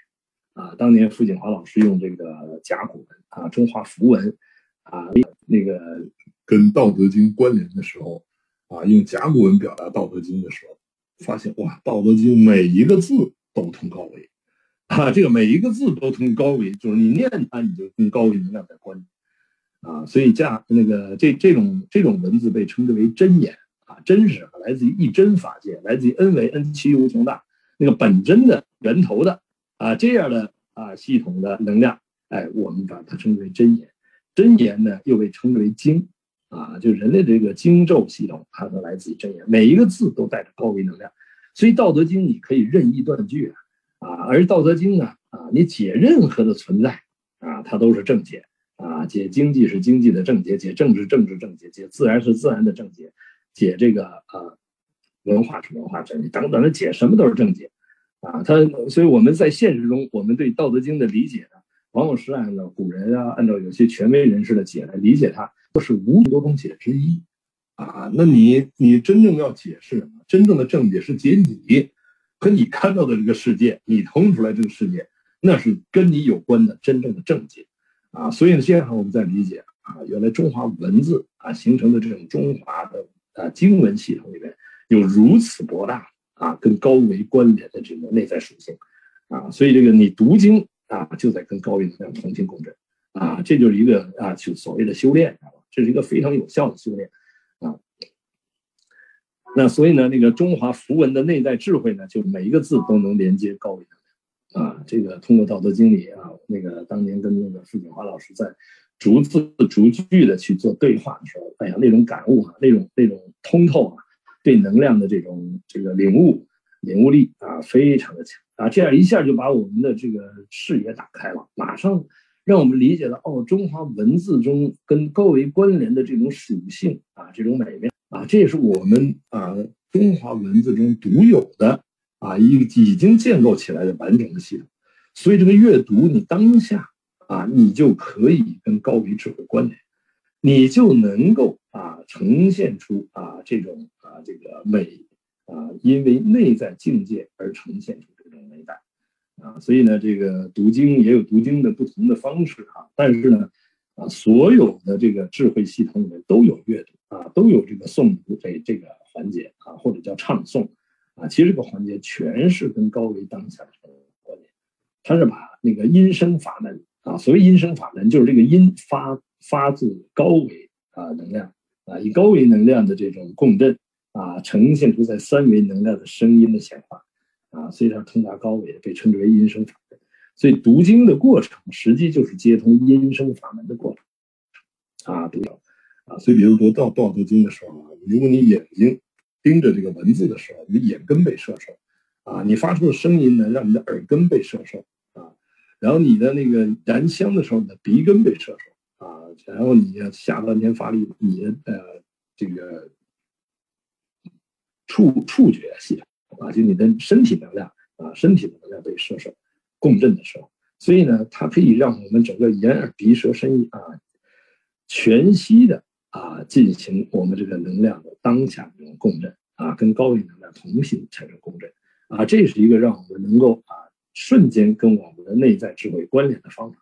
啊，当年傅锦华老师用这个甲骨文啊，中华符文啊，那个跟《道德经》关联的时候，啊，用甲骨文表达《道德经》的时候，发现哇，《道德经》每一个字都通高维，啊，这个每一个字都通高维，就是你念它，你就跟高维能量在关。啊，所以价那个这这种这种文字被称之为真言啊，真是来自于一真法界，来自于 N 为 N 其无穷大那个本真的源头的啊这样的啊系统的能量，哎，我们把它称之为真言。真言呢又被称之为经啊，就人类这个经咒系统，它都来自于真言，每一个字都带着高维能量。所以《道德经》你可以任意断句啊，啊而《道德经》呢啊，你解任何的存在啊，它都是正解。啊，解经济是经济的正解，解政治政治正解，解自然是自然的正解，解这个啊文化是文化正解，等等的解什么都是正解，啊，他所以我们在现实中，我们对《道德经》的理解呢，往往是按照古人啊，按照有些权威人士的解来理解它，都是无多种解之一，啊，那你你真正要解释，真正的正解是解你和你看到的这个世界，你通出来这个世界，那是跟你有关的真正的正解。啊，所以呢，现在我们在理解啊，原来中华文字啊形成的这种中华的啊经文系统里面有如此博大啊跟高维关联的这个内在属性啊，所以这个你读经啊就在跟高维能量同频共振啊，这就是一个啊就所谓的修炼，这是一个非常有效的修炼啊。那所以呢，那个中华符文的内在智慧呢，就每一个字都能连接高维能量。啊，这个通过《道德经》里啊，那个当年跟那个傅景华老师在逐字逐句的去做对话的时候，哎呀，那种感悟啊，那种那种通透啊，对能量的这种这个领悟领悟力啊，非常的强啊，这样一下就把我们的这个视野打开了，马上让我们理解了哦，中华文字中跟高维关联的这种属性啊，这种美妙啊，这也是我们啊中华文字中独有的。啊，一个已经建构起来的完整的系统，所以这个阅读你当下啊，你就可以跟高维智慧关联，你就能够啊呈现出啊这种啊这个美啊，因为内在境界而呈现出这种美感啊，所以呢，这个读经也有读经的不同的方式啊，但是呢，啊所有的这个智慧系统里面都有阅读啊，都有这个诵读这这个环节啊，或者叫唱诵。啊，其实这个环节全是跟高维当下的关联，它是把那个音声法门啊，所谓音声法门，就是这个音发发自高维啊能量啊，以高维能量的这种共振啊，呈现出在三维能量的声音的显化啊，所以它通达高维，被称之为音声法。所以读经的过程，实际就是接通音声法门的过程啊，读啊，所以比如说到《道德经》的时候啊，如果你眼睛。盯着这个文字的时候，你的眼根被射受，啊，你发出的声音呢，让你的耳根被射受，啊，然后你的那个燃香的时候，你的鼻根被射受，啊，然后你下半天发力，你的呃这个触触觉系统啊，就你的身体能量啊，身体能量被射手共振的时候，所以呢，它可以让我们整个眼耳鼻舌身意啊，全息的啊进行我们这个能量的当下这种共振啊，跟高维能量同频产生共振啊，这是一个让我们能够啊瞬间跟我们的内在智慧关联的方法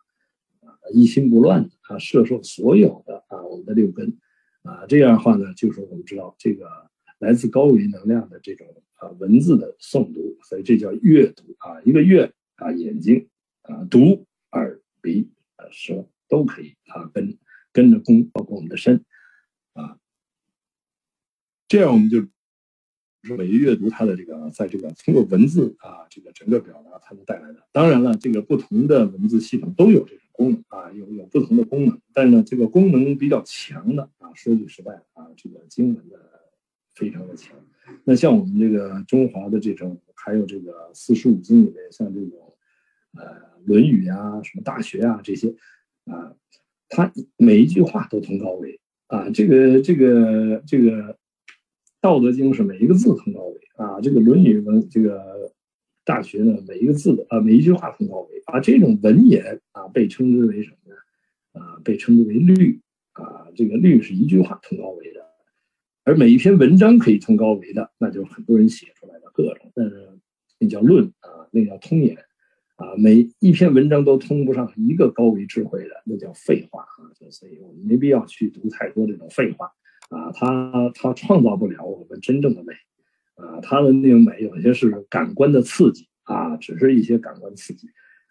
啊。一心不乱的啊，摄受所有的啊，我们的六根啊，这样的话呢，就是我们知道这个来自高维能量的这种啊文字的诵读，所以这叫阅读啊，一个阅啊，眼睛啊，读耳鼻啊舌都可以啊，跟跟着功，包括我们的身啊，这样我们就。每一阅读它的这个，在这个通过文字啊，这个整个表达它能带来的。当然了，这个不同的文字系统都有这种功能啊，有有不同的功能。但是呢，这个功能比较强的啊，说句实在啊，这个经文的非常的强。那像我们这个中华的这种，还有这个四书五经里面，像这种呃《论语》啊、什么《大学》啊这些啊，它每一句话都通高维啊，这个这个这个。道德经是每一个字通高维啊，这个论语文这个大学呢，每一个字啊，每一句话通高维啊，这种文言啊，被称之为什么呢？啊，被称之为律啊，这个律是一句话通高维的，而每一篇文章可以通高维的，那就是很多人写出来的各种，但是那叫论啊，那叫通言啊，每一篇文章都通不上一个高维智慧的，那叫废话啊，所以我们没必要去读太多这种废话。啊，它它创造不了我们真正的美，啊，它的那种美有些是感官的刺激啊，只是一些感官刺激，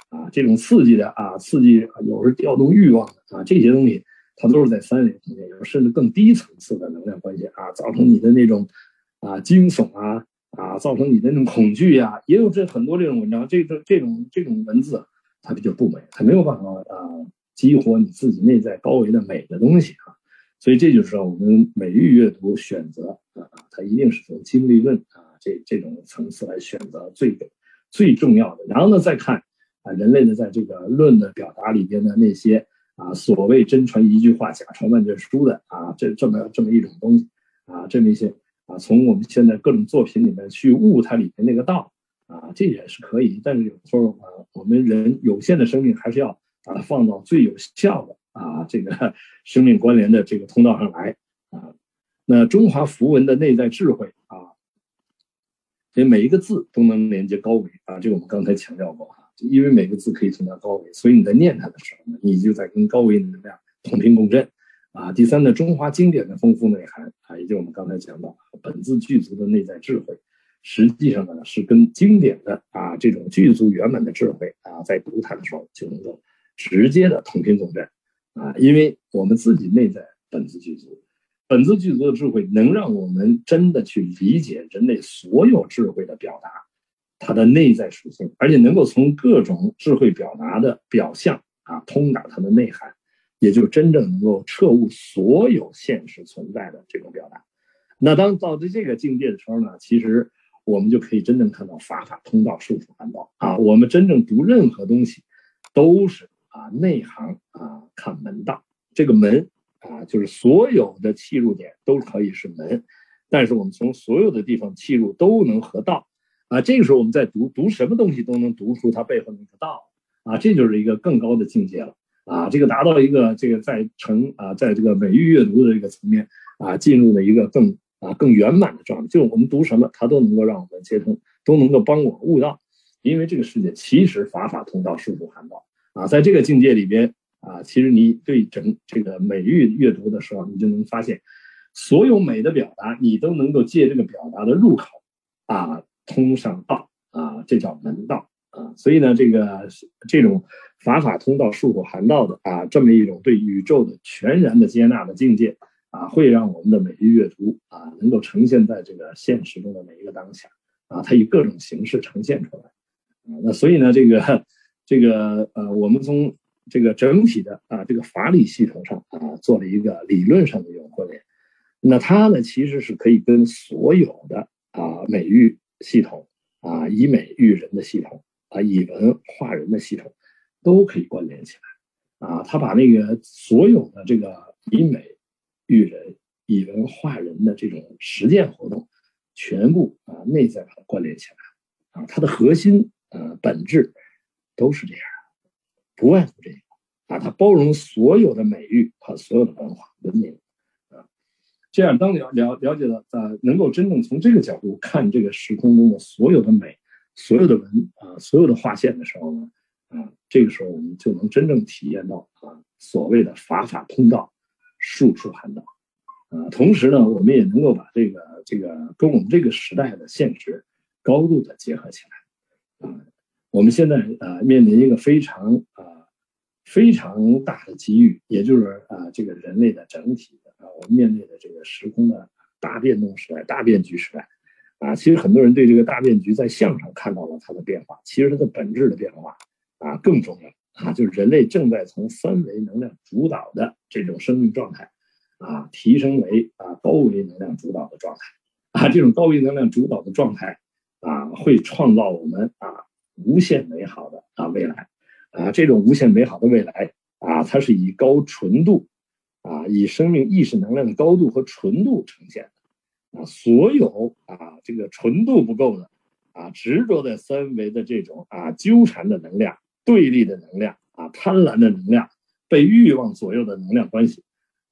啊，这种刺激的啊，刺激有时调动欲望的啊，这些东西它都是在三维空间，有时甚至更低层次的能量关系啊，造成你的那种啊惊悚啊啊，造成你的那种恐惧呀，也有这很多这种文章，这种这种这种文字它比较不美，它没有办法啊激活你自己内在高维的美的东西啊。所以这就是我们美育阅读选择啊，它一定是从经历论啊这这种层次来选择最最重要的。然后呢，再看啊人类的在这个论的表达里边的那些啊所谓真传一句话假传万卷书的啊这这么这么一种东西啊这么一些啊从我们现在各种作品里面去悟它里面那个道啊这也是可以。但是有时候啊我们人有限的生命还是要把它放到最有效的。啊，这个 生命关联的这个通道上来啊，那中华符文的内在智慧啊，所以每一个字都能连接高维啊，这个我们刚才强调过哈，因为每个字可以存在高维，所以你在念它的时候呢，你就在跟高维能量同频共振啊。第三呢，中华经典的丰富内涵啊，也就我们刚才讲到本自具足的内在智慧，实际上呢是跟经典的啊这种具足圆满的智慧啊，在读它的时候就能够直接的同频共振。啊，因为我们自己内在本自具足，本自具足的智慧能让我们真的去理解人类所有智慧的表达，它的内在属性，而且能够从各种智慧表达的表象啊，通达它的内涵，也就真正能够彻悟所有现实存在的这种表达。那当到了这个境界的时候呢，其实我们就可以真正看到法法通道，术术含道啊。我们真正读任何东西，都是。啊，内行啊，看门道。这个门啊，就是所有的切入点都可以是门，但是我们从所有的地方切入都能合道啊。这个时候我们在读读什么东西都能读出它背后的一个道啊，这就是一个更高的境界了啊。这个达到一个这个在成啊，在这个美育阅读的这个层面啊，进入了一个更啊更圆满的状态。就我们读什么，它都能够让我们接通，都能够帮我悟道。因为这个世界其实法法通道，术术含道。啊，在这个境界里边啊，其实你对整这个美育阅读的时候，你就能发现，所有美的表达，你都能够借这个表达的入口，啊，通上道啊，这叫门道啊。所以呢，这个这种法法通道，术术含道的啊，这么一种对宇宙的全然的接纳的境界啊，会让我们的美育阅读啊，能够呈现在这个现实中的每一个当下啊，它以各种形式呈现出来啊。那所以呢，这个。这个呃，我们从这个整体的啊这个法理系统上啊做了一个理论上的一种关联，那它呢其实是可以跟所有的啊美育系统啊以美育人的系统啊以文化人的系统都可以关联起来。啊，他把那个所有的这个以美育人以文化人的这种实践活动，全部啊内在把它关联起来，啊，它的核心呃本质都是这样，不外乎这个，啊，它包容所有的美育和所有的文化文明，啊，这样当了了了解了啊，能够真正从这个角度看这个时空中的所有的美，所有的文啊，所有的划线的时候呢，啊，这个时候我们就能真正体验到啊，所谓的法法通道，术处含道。啊，同时呢，我们也能够把这个这个跟我们这个时代的现实高度的结合起来。啊，我们现在啊面临一个非常啊非常大的机遇，也就是啊这个人类的整体的啊我们面对的这个时空的大变动时代、大变局时代。啊，其实很多人对这个大变局在相上看到了它的变化，其实它的本质的变化啊更重要啊，就是人类正在从三维能量主导的这种生命状态。啊，提升为啊高维能量主导的状态，啊，这种高维能量主导的状态，啊，会创造我们啊无限美好的啊未来，啊，这种无限美好的未来，啊，它是以高纯度，啊，以生命意识能量的高度和纯度呈现，啊，所有啊这个纯度不够的，啊，执着在三维的这种啊纠缠的能量、对立的能量、啊贪婪的能量、被欲望左右的能量关系。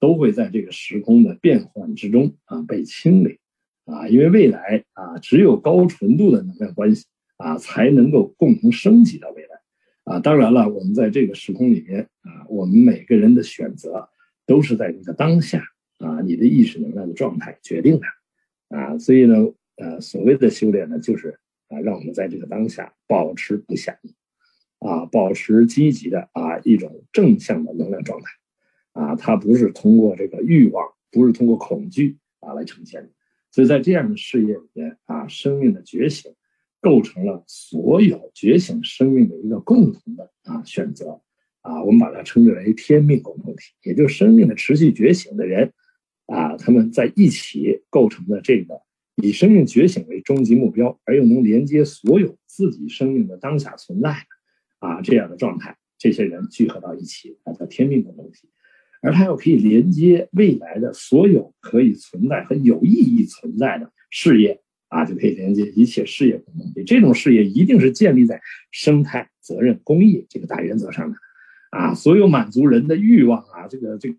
都会在这个时空的变换之中啊被清理，啊，因为未来啊只有高纯度的能量关系啊才能够共同升级到未来，啊，当然了，我们在这个时空里面啊，我们每个人的选择都是在你的当下啊你的意识能量的状态决定的，啊，所以呢，呃，所谓的修炼呢，就是啊让我们在这个当下保持不下啊，保持积极的啊一种正向的能量状态。啊，它不是通过这个欲望，不是通过恐惧啊来呈现的，所以在这样的事业里面啊，生命的觉醒构成了所有觉醒生命的一个共同的啊选择啊，我们把它称之为天命共同体，也就是生命的持续觉醒的人啊，他们在一起构成的这个以生命觉醒为终极目标，而又能连接所有自己生命的当下存在啊这样的状态，这些人聚合到一起啊，叫天命共同体。而它又可以连接未来的所有可以存在和有意义存在的事业啊，就可以连接一切事业共同体。这种事业一定是建立在生态、责任、公益这个大原则上的啊。所有满足人的欲望啊，这个这个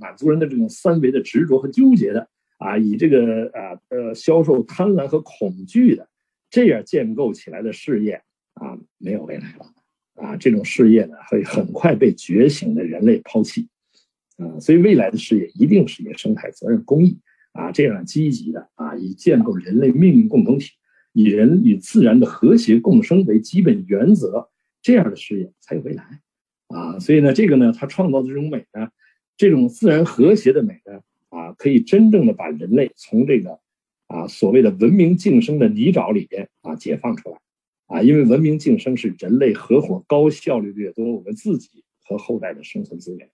满足人的这种三维的执着和纠结的啊，以这个啊呃销售贪婪和恐惧的这样建构起来的事业啊，没有未来了啊。这种事业呢，会很快被觉醒的人类抛弃。啊，所以未来的事业一定是以生态责任公益啊这样积极的啊，以建构人类命运共同体，以人与自然的和谐共生为基本原则，这样的事业才有未来啊。所以呢，这个呢，它创造的这种美呢，这种自然和谐的美呢，啊，可以真正的把人类从这个啊所谓的文明晋升的泥沼里边啊解放出来啊，因为文明晋升是人类合伙高效率掠夺我们自己和后代的生存资源。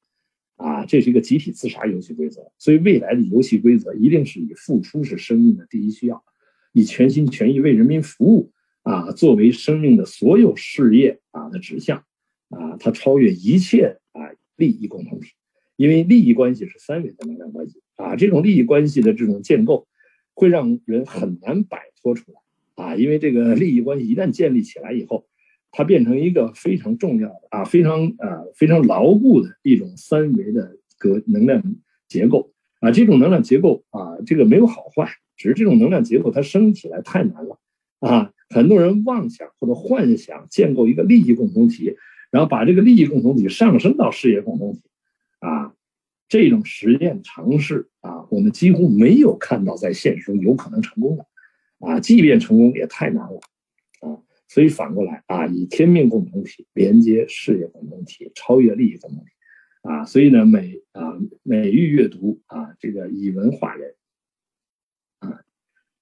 啊，这是一个集体自杀游戏规则，所以未来的游戏规则一定是以付出是生命的第一需要，以全心全意为人民服务啊作为生命的所有事业啊的指向啊，它超越一切啊利益共同体，因为利益关系是三维的能量关系啊，这种利益关系的这种建构会让人很难摆脱出来啊，因为这个利益关系一旦建立起来以后。它变成一个非常重要的啊，非常啊非常牢固的一种三维的格能量结构啊，这种能量结构啊，这个没有好坏，只是这种能量结构它升起来太难了啊。很多人妄想或者幻想建构一个利益共同体，然后把这个利益共同体上升到事业共同体啊，这种实验尝试啊，我们几乎没有看到在现实中有可能成功的啊，即便成功也太难了啊。所以反过来啊，以天命共同体连接事业共同体，超越利益共同体，啊，所以呢，美啊美育阅读啊，这个以文化人，啊，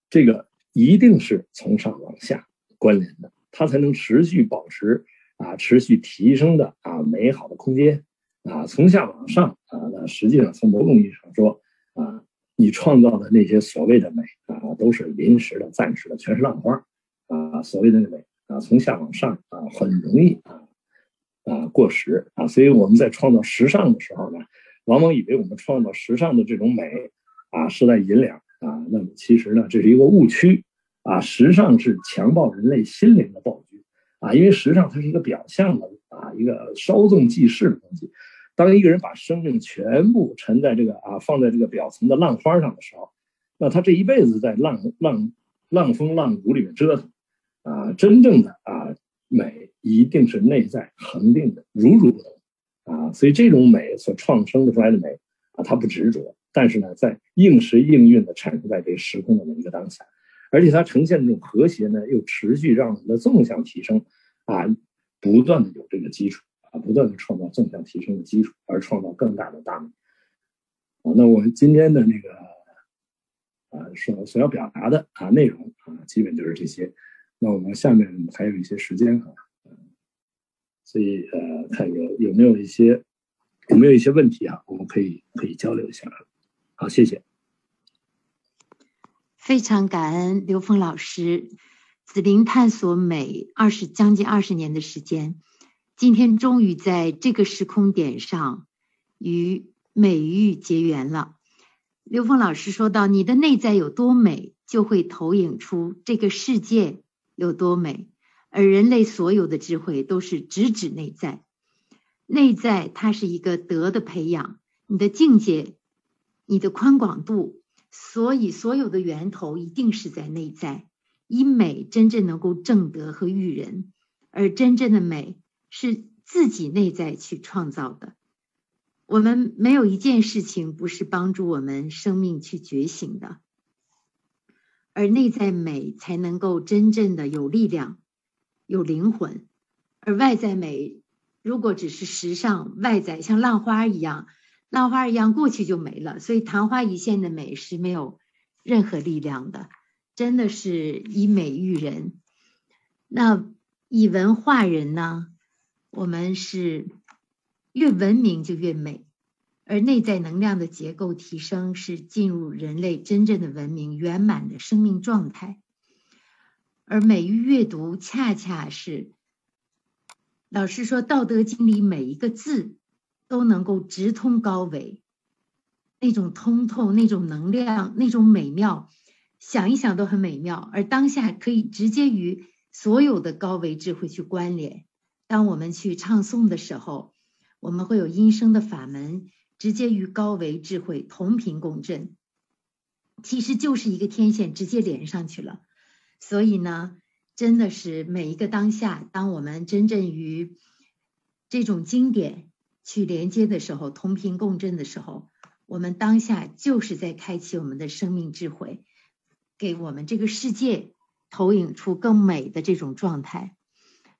这个一定是从上往下关联的，它才能持续保持啊，持续提升的啊美好的空间啊，从下往上啊，那实际上从某种意义上说啊，你创造的那些所谓的美啊，都是临时的、暂时的，全是浪花啊，所谓的美。啊，从下往上啊，很容易啊啊过时啊，所以我们在创造时尚的时候呢，往往以为我们创造时尚的这种美啊是在银两啊，那么其实呢，这是一个误区啊，时尚是强暴人类心灵的道具啊，因为时尚它是一个表象的啊，一个稍纵即逝的东西。当一个人把生命全部沉在这个啊，放在这个表层的浪花上的时候，那他这一辈子在浪浪浪峰浪谷里面折腾啊，真正的啊美一定是内在恒定的，如如不动啊，所以这种美所创生出来的美啊，它不执着，但是呢，在应时应运的产生在这个时空的每一个当下，而且它呈现这种和谐呢，又持续让我们的纵向提升啊，不断的有这个基础啊。不断的创造纵向提升的基础，而创造更大的大美。啊，那我们今天的那个啊，所所要表达的啊内容啊，基本就是这些。那我们下面还有一些时间啊，所以呃，看有有没有一些有没有一些问题啊，我们可以可以交流一下。好，谢谢。非常感恩刘峰老师，紫菱探索美二十将近二十年的时间。今天终于在这个时空点上与美玉结缘了。刘峰老师说到：“你的内在有多美，就会投影出这个世界有多美。而人类所有的智慧都是直指内在，内在它是一个德的培养，你的境界，你的宽广度，所以所有的源头一定是在内在。以美真正能够正德和育人，而真正的美。”是自己内在去创造的。我们没有一件事情不是帮助我们生命去觉醒的，而内在美才能够真正的有力量、有灵魂。而外在美如果只是时尚外在，像浪花一样，浪花一样过去就没了。所以昙花一现的美是没有任何力量的，真的是以美育人。那以文化人呢？我们是越文明就越美，而内在能量的结构提升是进入人类真正的文明圆满的生命状态，而美育阅读恰恰是老师说《道德经》里每一个字都能够直通高维，那种通透、那种能量、那种美妙，想一想都很美妙，而当下可以直接与所有的高维智慧去关联。当我们去唱诵的时候，我们会有音声的法门，直接与高维智慧同频共振，其实就是一个天线直接连上去了。所以呢，真的是每一个当下，当我们真正与这种经典去连接的时候，同频共振的时候，我们当下就是在开启我们的生命智慧，给我们这个世界投影出更美的这种状态。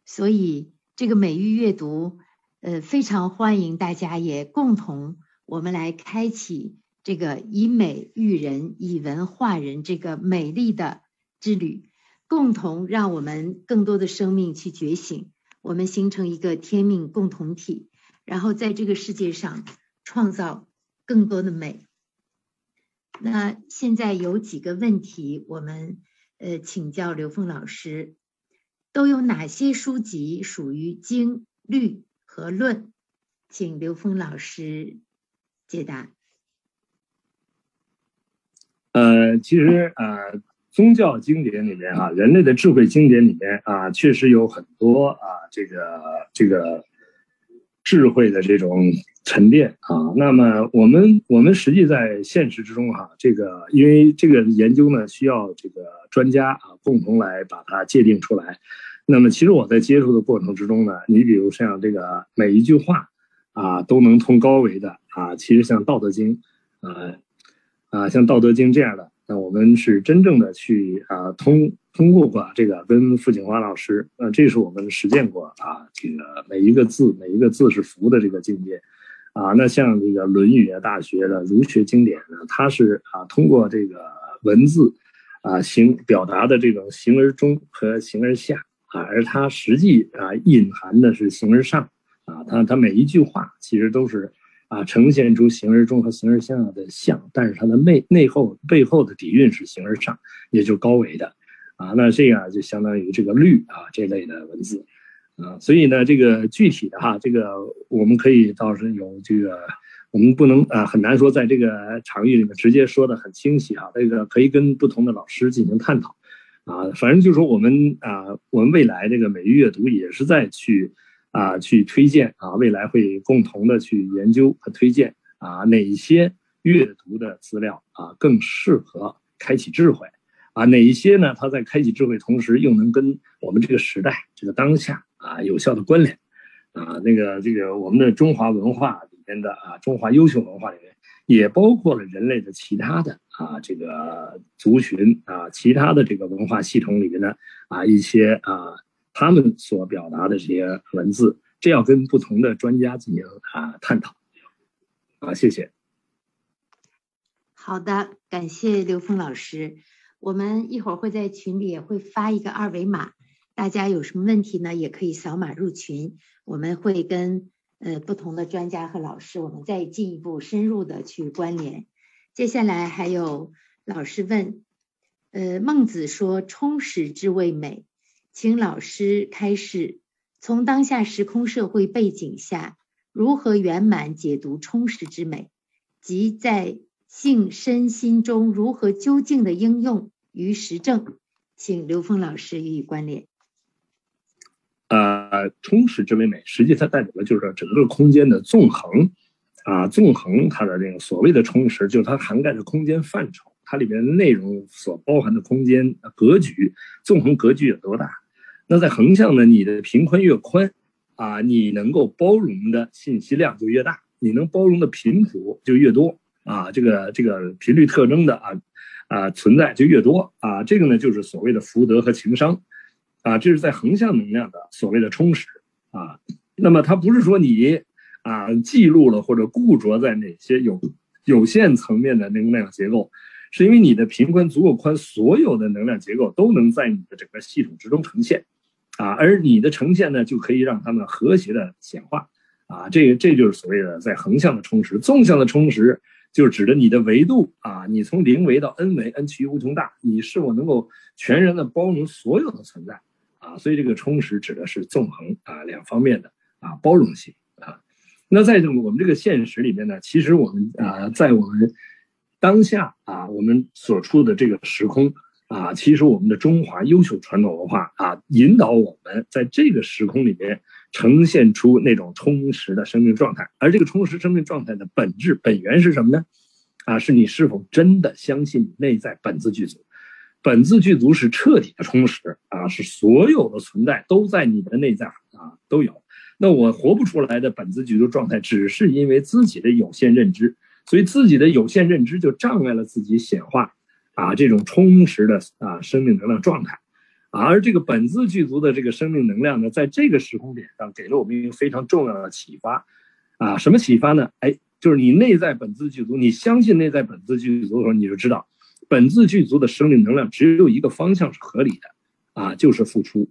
所以。这个美育阅读，呃，非常欢迎大家也共同我们来开启这个以美育人、以文化人这个美丽的之旅，共同让我们更多的生命去觉醒，我们形成一个天命共同体，然后在这个世界上创造更多的美。那现在有几个问题，我们呃请教刘峰老师。都有哪些书籍属于经律和论？请刘峰老师解答。呃，其实呃，宗教经典里面啊，人类的智慧经典里面啊，确实有很多啊，这个这个智慧的这种沉淀啊。那么我们我们实际在现实之中哈，这个因为这个研究呢，需要这个专家啊共同来把它界定出来。那么，其实我在接触的过程之中呢，你比如像这个每一句话，啊，都能通高维的啊，其实像《道德经》，啊，啊，像《道德经》这样的，那我们是真正的去啊通通过过这个跟傅景华老师，呃，这是我们实践过啊，这个每一个字每一个字是福的这个境界，啊，那像这个《论语》啊、《大学》的儒学经典呢，它是啊通过这个文字，啊形表达的这种形而中和形而下。啊，而它实际啊隐含的是形而上，啊，它它每一句话其实都是啊呈现出形而中和形而下的象，但是它的内内后背后的底蕴是形而上，也就高维的，啊，那这样就相当于这个绿啊这类的文字，啊，所以呢，这个具体的哈，这个我们可以倒是有这个。我们不能啊很难说在这个场域里面直接说的很清晰啊，这个可以跟不同的老师进行探讨啊，反正就是说我们啊，我们未来这个美育阅读也是在去啊去推荐啊，未来会共同的去研究和推荐啊哪些阅读的资料啊更适合开启智慧啊，哪一些呢？它在开启智慧同时又能跟我们这个时代这个当下啊有效的关联。啊，那个这个我们的中华文化里面的啊，中华优秀文化里面也包括了人类的其他的啊这个族群啊，其他的这个文化系统里面的啊一些啊他们所表达的这些文字，这要跟不同的专家进行啊探讨。啊，谢谢。好的，感谢刘峰老师。我们一会儿会在群里也会发一个二维码。大家有什么问题呢？也可以扫码入群，我们会跟呃不同的专家和老师，我们再进一步深入的去关联。接下来还有老师问，呃，孟子说充实之谓美，请老师开示，从当下时空社会背景下，如何圆满解读充实之美，即在性身心中如何究竟的应用于实证？请刘峰老师予以关联。呃，充实之为美，实际它代表的就是整个空间的纵横，啊，纵横它的这个所谓的充实，就是它涵盖的空间范畴，它里面内容所包含的空间格局，纵横格局有多大？那在横向呢，你的平宽越宽，啊，你能够包容的信息量就越大，你能包容的频谱就越多，啊，这个这个频率特征的啊啊存在就越多，啊，这个呢就是所谓的福德和情商。啊，这是在横向能量的所谓的充实啊，那么它不是说你啊记录了或者固着在哪些有有限层面的能量结构，是因为你的频宽足够宽，所有的能量结构都能在你的整个系统之中呈现，啊，而你的呈现呢就可以让它们和谐的显化，啊，这个这就是所谓的在横向的充实，纵向的充实就指的你的维度啊，你从零维到 n 维，n 趋于无穷大，你是否能够全然的包容所有的存在？啊，所以这个充实指的是纵横啊两方面的啊包容性啊。那在这个我们这个现实里面呢，其实我们啊在我们当下啊我们所处的这个时空啊，其实我们的中华优秀传统文化啊，引导我们在这个时空里面呈现出那种充实的生命状态。而这个充实生命状态的本质本源是什么呢？啊，是你是否真的相信你内在本自具足。本自具足是彻底的充实啊，是所有的存在都在你的内在啊都有。那我活不出来的本自具足状态，只是因为自己的有限认知，所以自己的有限认知就障碍了自己显化啊这种充实的啊生命能量状态。而这个本自具足的这个生命能量呢，在这个时空点上给了我们一个非常重要的启发啊，什么启发呢？哎，就是你内在本自具足，你相信内在本自具足的时候，你就知道。本自具足的生命能量只有一个方向是合理的，啊，就是付出，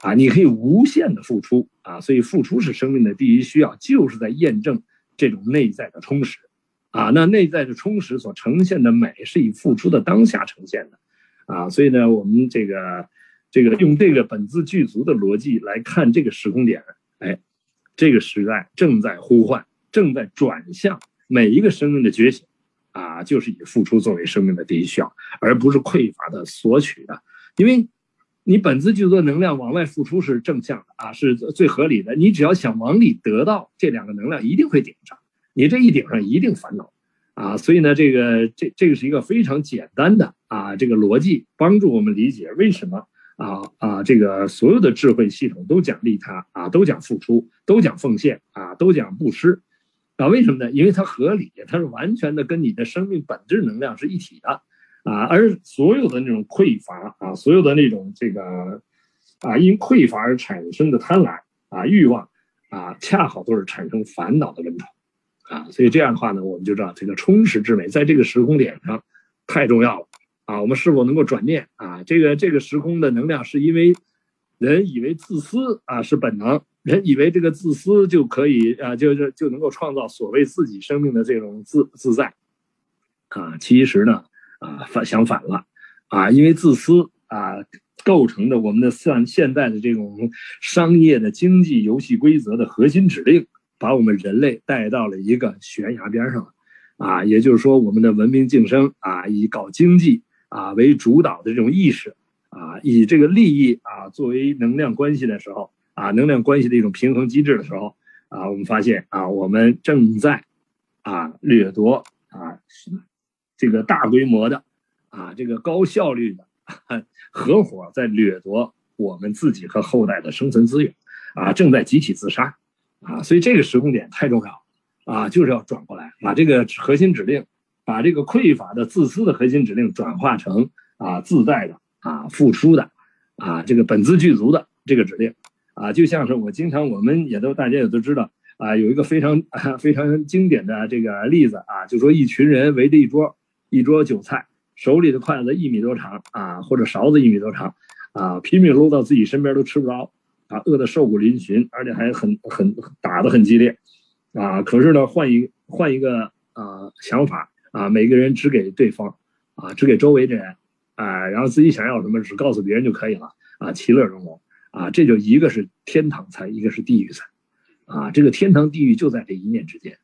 啊，你可以无限的付出，啊，所以付出是生命的第一需要，就是在验证这种内在的充实，啊，那内在的充实所呈现的美是以付出的当下呈现的，啊，所以呢，我们这个这个用这个本自具足的逻辑来看这个时空点，哎，这个时代正在呼唤，正在转向每一个生命的觉醒。啊，就是以付出作为生命的第一需要，而不是匮乏的索取的。因为，你本自具足的能量往外付出是正向的啊，是最合理的。你只要想往里得到这两个能量，一定会顶上。你这一顶上，一定烦恼啊。所以呢，这个这这个是一个非常简单的啊，这个逻辑帮助我们理解为什么啊啊，这个所有的智慧系统都讲利他啊，都讲付出，都讲奉献啊，都讲布施。啊，为什么呢？因为它合理，它是完全的跟你的生命本质能量是一体的，啊，而所有的那种匮乏啊，所有的那种这个啊，因匮乏而产生的贪婪啊、欲望啊，恰好都是产生烦恼的源头，啊，所以这样的话呢，我们就知道这个充实之美在这个时空点上太重要了，啊，我们是否能够转念啊？这个这个时空的能量是因为人以为自私啊是本能。人以为这个自私就可以啊，就是就能够创造所谓自己生命的这种自自在，啊，其实呢，啊反相反了，啊，因为自私啊构成的我们的像现在的这种商业的经济游戏规则的核心指令把我们人类带到了一个悬崖边上，啊，也就是说，我们的文明晋升啊，以搞经济啊为主导的这种意识啊，以这个利益啊作为能量关系的时候啊，能量关系的一种平衡机制的时候啊，我们发现啊，我们正在啊掠夺啊这个大规模的啊这个高效率的 合伙在掠夺我们自己和后代的生存资源。啊，正在集体自杀，啊，所以这个时空点太重要，啊，就是要转过来，把这个核心指令，把这个匮乏的、自私的核心指令转化成啊自在的、啊付出的、啊这个本自具足的这个指令，啊，就像是我经常，我们也都大家也都知道，啊，有一个非常啊非常经典的这个例子啊，就说一群人围着一桌一桌酒菜，手里的筷子一米多长啊，或者勺子一米多长，啊，拼命搂到自己身边都吃不着。啊，饿得瘦骨嶙峋，而且还很很打得很激烈，啊！可是呢，换一换一个啊想法啊，每个人只给对方，啊，只给周围的人，啊，然后自己想要什么只告诉别人就可以了，啊，其乐融融，啊，这就一个是天堂菜，一个是地狱菜，啊，这个天堂地狱就在这一念之间，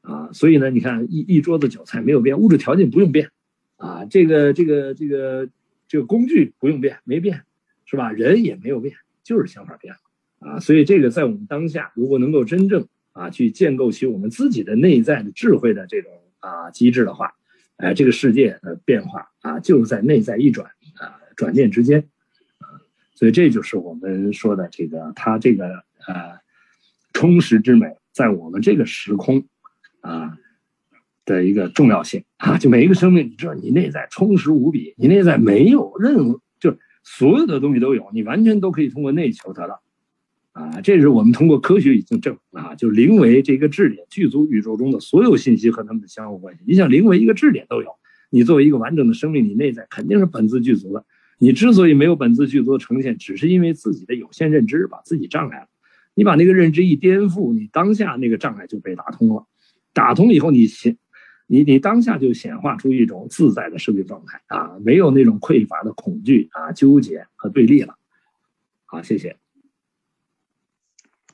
啊，所以呢，你看一一桌子酒菜没有变，物质条件不用变，啊，这个这个这个这个工具不用变，没变，是吧？人也没有变。就是想法变了啊，所以这个在我们当下，如果能够真正啊去建构起我们自己的内在的智慧的这种啊机制的话，哎，这个世界的变化啊，就在内在一转啊转念之间啊，所以这就是我们说的这个它这个呃充实之美，在我们这个时空啊的一个重要性啊，就每一个生命，你知道你内在充实无比，你内在没有任何。所有的东西都有，你完全都可以通过内求得到，啊，这是我们通过科学已经证啊，就零为这个质点具足宇宙中的所有信息和它们的相互关系。你想零为一个质点都有，你作为一个完整的生命，你内在肯定是本自具足的。你之所以没有本自具足的呈现，只是因为自己的有限认知把自己障碍了。你把那个认知一颠覆，你当下那个障碍就被打通了。打通以后，你先。你你当下就显化出一种自在的生命状态啊，没有那种匮乏的恐惧啊、纠结和对立了。好，谢谢。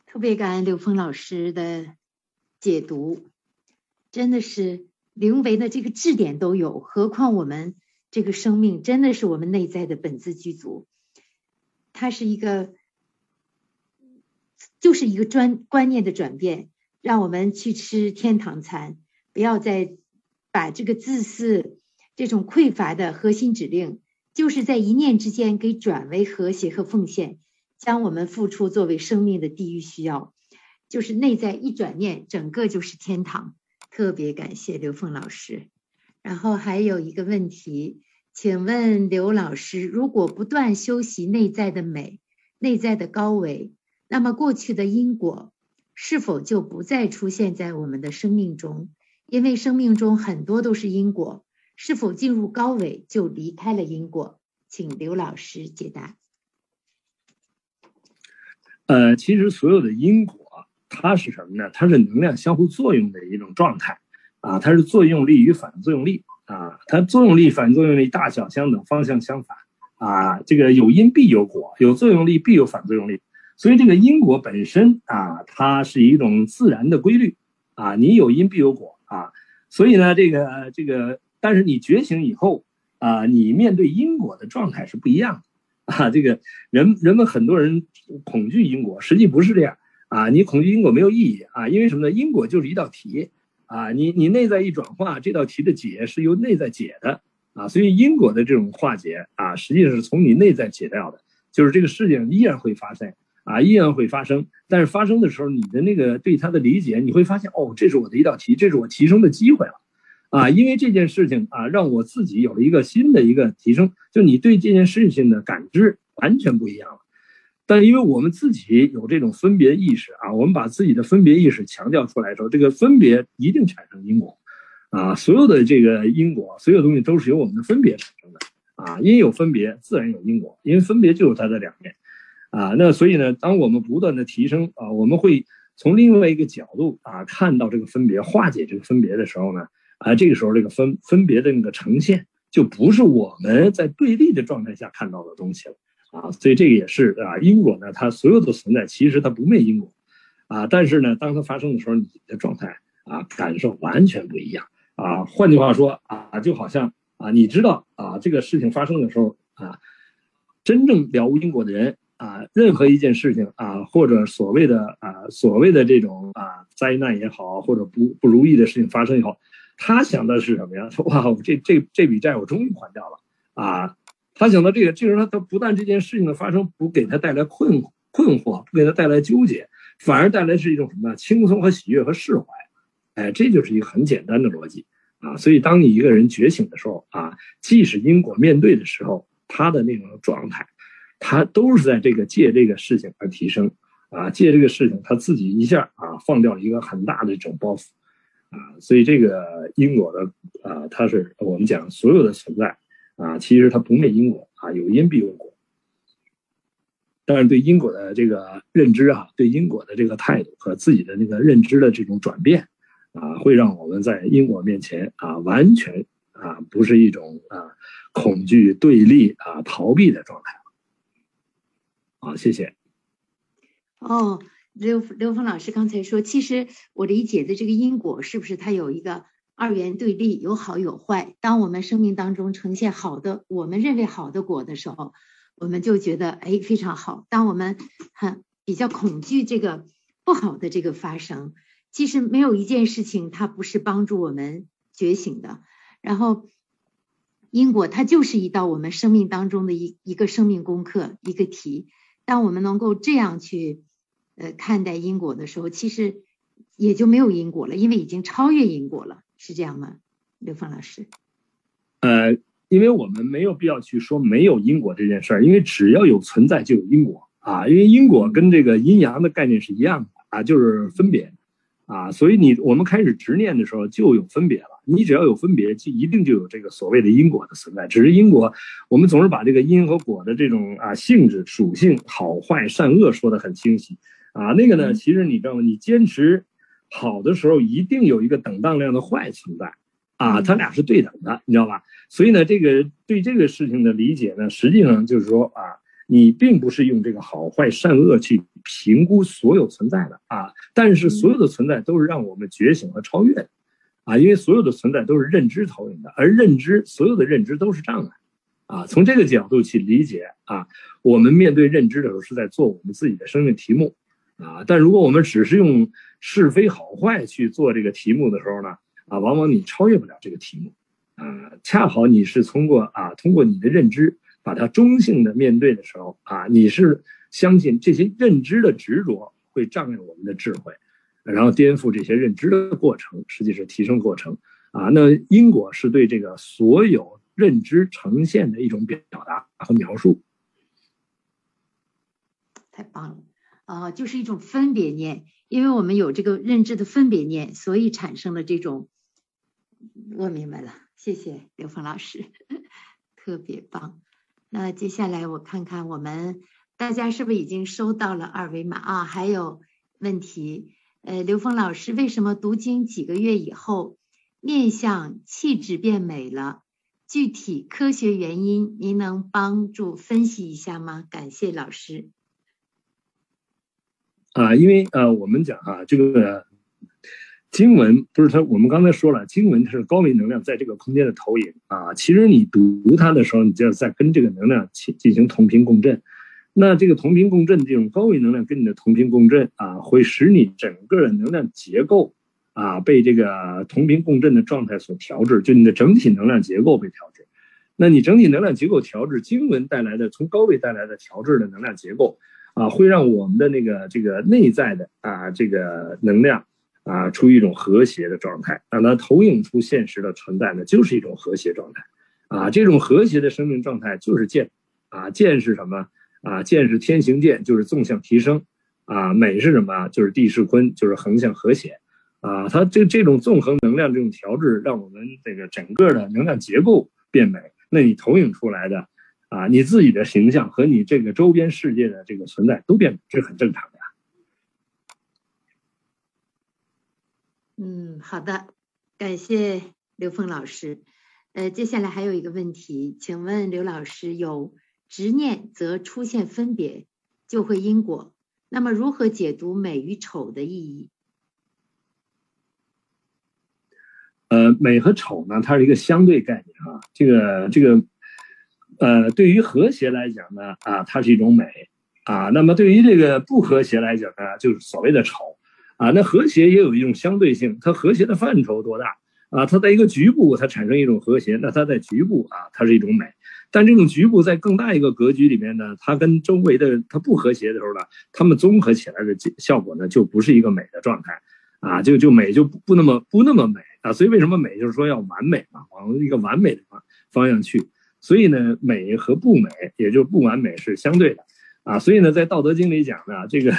特别感恩刘峰老师的解读，真的是灵为的这个质点都有，何况我们这个生命真的是我们内在的本自具足，它是一个，就是一个专观念的转变，让我们去吃天堂餐，不要再。把这个自私、这种匮乏的核心指令，就是在一念之间给转为和谐和奉献，将我们付出作为生命的地狱需要，就是内在一转念，整个就是天堂。特别感谢刘凤老师。然后还有一个问题，请问刘老师，如果不断修习内在的美、内在的高维，那么过去的因果是否就不再出现在我们的生命中？因为生命中很多都是因果，是否进入高维就离开了因果？请刘老师解答。呃，其实所有的因果，它是什么呢？它是能量相互作用的一种状态啊，它是作用力与反作用力啊，它作用力、反作用力大小相等，方向相反啊。这个有因必有果，有作用力必有反作用力，所以这个因果本身啊，它是一种自然的规律啊，你有因必有果。啊，所以呢，这个这个，但是你觉醒以后啊，你面对因果的状态是不一样的啊。这个人人们很多人恐惧因果，实际不是这样啊。你恐惧因果没有意义啊，因为什么呢？因果就是一道题啊，你你内在一转化，这道题的解是由内在解的啊。所以因果的这种化解啊，实际上是从你内在解掉的，就是这个事情依然会发生。啊，依然会发生，但是发生的时候，你的那个对它的理解，你会发现，哦，这是我的一道题，这是我提升的机会了，啊，因为这件事情啊，让我自己有了一个新的一个提升，就你对这件事情的感知完全不一样了。但因为我们自己有这种分别意识啊，我们把自己的分别意识强调出来之后，这个分别一定产生因果，啊，所有的这个因果，所有东西都是由我们的分别产生的，啊，因有分别，自然有因果，因为分别就是它的两面。啊，那所以呢，当我们不断的提升啊，我们会从另外一个角度啊看到这个分别，化解这个分别的时候呢，啊，这个时候这个分分别的那个呈现就不是我们在对立的状态下看到的东西了啊，所以这个也是啊，因果呢，它所有的存在其实它不灭因果，啊，但是呢，当它发生的时候，你的状态啊，感受完全不一样啊。换句话说啊，就好像啊，你知道啊，这个事情发生的时候啊，真正了无因果的人啊，任何一件事情啊，或者所谓的啊，所谓的这种啊灾难也好，或者不不如意的事情发生以后，他想的是什么呀？说 哇，这这这笔债我终于还掉了啊！他想到这个，这时候他不但这件事情的发生不给他带来困困惑，不给他带来纠结。反而带来是一种什么呢？轻松和喜悦和释怀，哎，这就是一个很简单的逻辑啊。所以，当你一个人觉醒的时候啊，即使因果面对的时候，他的那种状态，他都是在这个借这个事情而提升啊，借这个事情他自己一下啊放掉了一个很大的这种包袱啊。所以，这个因果的啊，它是我们讲所有的存在啊，其实它不灭因果啊，有因必有果。但是对因果的这个认知啊，对因果的这个态度和自己的那个认知的这种转变，啊，会让我们在因果面前啊，完全啊，不是一种啊恐惧、对立啊、逃避的状态。好，谢谢。哦，刘刘峰老师刚才说，其实我理解的这个因果是不是它有一个二元对立，有好有坏？当我们生命当中呈现好的，我们认为好的果的时候。我们就觉得哎非常好。当我们很比较恐惧这个不好的这个发生，其实没有一件事情它不是帮助我们觉醒的。然后因果它就是一道我们生命当中的一一个生命功课一个题。当我们能够这样去呃看待因果的时候，其实也就没有因果了，因为已经超越因果了，是这样吗？刘芳老师？呃。因为我们没有必要去说没有因果这件事儿，因为只要有存在就有因果啊。因为因果跟这个阴阳的概念是一样的啊，就是分别啊。所以你我们开始执念的时候就有分别了。你只要有分别，就一定就有这个所谓的因果的存在。只是因果，我们总是把这个因和果的这种啊性质、属性、好坏、善恶说得很清晰啊。那个呢，其实你知道吗？你坚持好的时候，一定有一个等当量的坏存在。啊，它俩是对等的，你知道吧？所以呢，这个对这个事情的理解呢，实际上就是说啊，你并不是用这个好坏善恶去评估所有存在的啊，但是所有的存在都是让我们觉醒和超越的啊，因为所有的存在都是认知投影的，而认知所有的认知都是障碍啊。从这个角度去理解啊，我们面对认知的时候是在做我们自己的生命题目啊，但如果我们只是用是非好坏去做这个题目的时候呢？啊，往往你超越不了这个题目，啊，恰好你是通过啊，通过你的认知把它中性的面对的时候，啊，你是相信这些认知的执着会障碍我们的智慧，然后颠覆这些认知的过程，实际是提升过程，啊，那因果是对这个所有认知呈现的一种表达和描述，太棒了，啊，就是一种分别念，因为我们有这个认知的分别念，所以产生了这种。我明白了，谢谢刘峰老师，特别棒。那接下来我看看我们大家是不是已经收到了二维码啊？还有问题？呃，刘峰老师，为什么读经几个月以后面相气质变美了？具体科学原因您能帮助分析一下吗？感谢老师。啊，因为呃，我们讲啊，这个。经文不是它，我们刚才说了，经文它是高维能量在这个空间的投影啊。其实你读它的时候，你就要在跟这个能量进进行同频共振。那这个同频共振，这种高维能量跟你的同频共振啊，会使你整个的能量结构啊被这个同频共振的状态所调制，就你的整体能量结构被调制。那你整体能量结构调制，经文带来的从高位带来的调制的能量结构啊，会让我们的那个这个内在的啊这个能量。啊，处于一种和谐的状态，让它投影出现实的存在呢，就是一种和谐状态。啊，这种和谐的生命状态就是见，啊，见是什么？啊，见是天行健，就是纵向提升。啊，美是什么？就是地势坤，就是横向和谐。啊，它这这种纵横能量这种调制，让我们这个整个的能量结构变美。那你投影出来的，啊，你自己的形象和你这个周边世界的这个存在都变美，这是很正常的。嗯，好的，感谢刘峰老师。呃，接下来还有一个问题，请问刘老师，有执念则出现分别，就会因果，那么如何解读美与丑的意义？呃，美和丑呢，它是一个相对概念啊。这个这个，呃，对于和谐来讲呢，啊，它是一种美啊。那么对于这个不和谐来讲呢，就是所谓的丑啊。那和谐也有一种相对性，它和谐的范畴多大啊？它在一个局部，它产生一种和谐，那它在局部啊，它是一种美。但这种局部在更大一个格局里面呢，它跟周围的它不和谐的时候呢，它们综合起来的效果呢，就不是一个美的状态。啊，就就美就不不那么不那么美啊，所以为什么美就是说要完美嘛，往一个完美的方方向去。所以呢，美和不美，也就不完美是相对的啊。所以呢，在《道德经》里讲呢，这个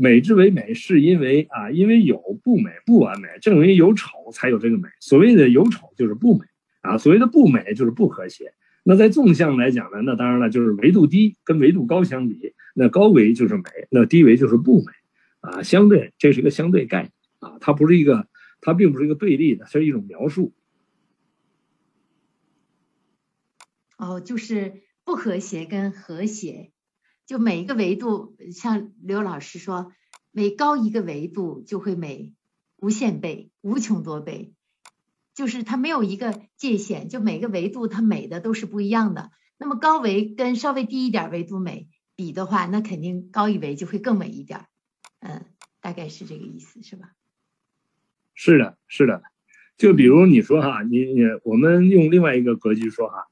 美之为美，是因为啊，因为有不美不完美，正因为有丑才有这个美。所谓的有丑就是不美啊，所谓的不美就是不和谐。那在纵向来讲呢，那当然了，就是维度低跟维度高相比，那高维就是美，那低维就是不美啊，相对，这是一个相对概念。啊，它不是一个，它并不是一个对立的，它是一种描述。哦，就是不和谐跟和谐，就每一个维度，像刘老师说，每高一个维度就会美无限倍、无穷多倍，就是它没有一个界限，就每个维度它美的都是不一样的。那么高维跟稍微低一点维度美比的话，那肯定高一维就会更美一点。嗯，大概是这个意思，是吧？是的，是的，就比如你说哈，你你我们用另外一个格局说哈，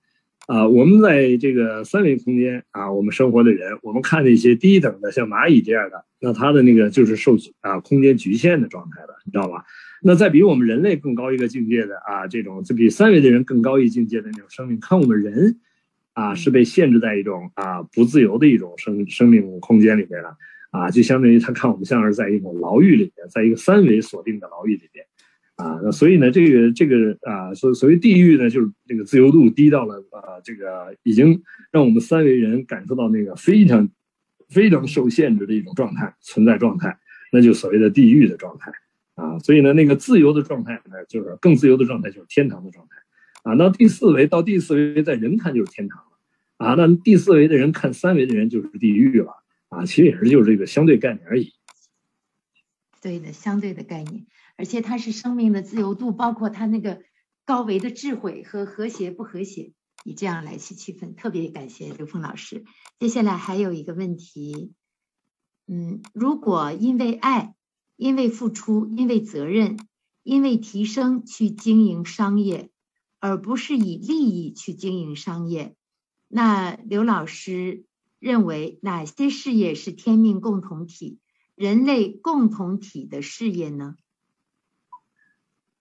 啊，我们在这个三维空间啊，我们生活的人，我们看那些低等的像蚂蚁这样的，那它的那个就是受啊空间局限的状态的，你知道吧？那再比我们人类更高一个境界的啊，这种就比三维的人更高一境界的那种生命，看我们人啊是被限制在一种啊不自由的一种生生命空间里边了。啊，就相当于他看我们像是在一种牢狱里面，在一个三维锁定的牢狱里边，啊，那所以呢，这个这个啊，所所谓地狱呢，就是这个自由度低到了啊，这个已经让我们三维人感受到那个非常非常受限制的一种状态存在状态，那就所谓的地狱的状态啊，所以呢，那个自由的状态呢，就是更自由的状态就是天堂的状态啊，到第四维到第四维在人看就是天堂了啊，那第四维的人看三维的人就是地狱了。啊，其实也是就是这个相对概念而已。对的，相对的概念，而且它是生命的自由度，包括它那个高维的智慧和和谐不和谐，以这样来去区分。特别感谢刘峰老师。接下来还有一个问题，嗯，如果因为爱、因为付出、因为责任、因为提升去经营商业，而不是以利益去经营商业，那刘老师。认为哪些事业是天命共同体、人类共同体的事业呢？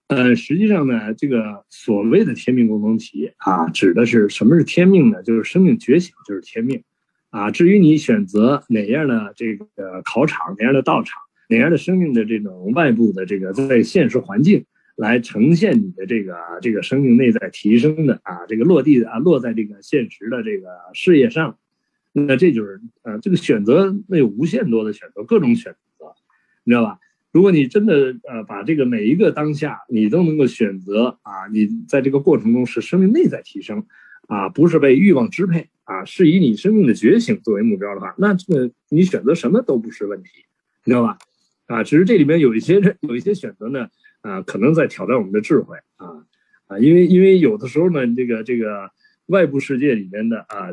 呃，实际上呢，这个所谓的天命共同体啊，指的是什么是天命呢？就是生命觉醒就是天命啊。至于你选择哪样的这个考场、哪样的道场、哪样的生命的这种外部的这个在现实环境来呈现你的这个这个生命内在提升的啊，这个落地啊，落在这个现实的这个事业上。那这就是呃，这个选择那有无限多的选择，各种选择，你知道吧？如果你真的呃把这个每一个当下你都能够选择啊，你在这个过程中是生命内在提升啊，不是被欲望支配啊，是以你生命的觉醒作为目标的话，那这个你选择什么都不是问题，你知道吧？啊，只是这里面有一些 有一些选择呢，啊，可能在挑战我们的智慧啊啊，因为因为有的时候呢，这个这个外部世界里面的啊。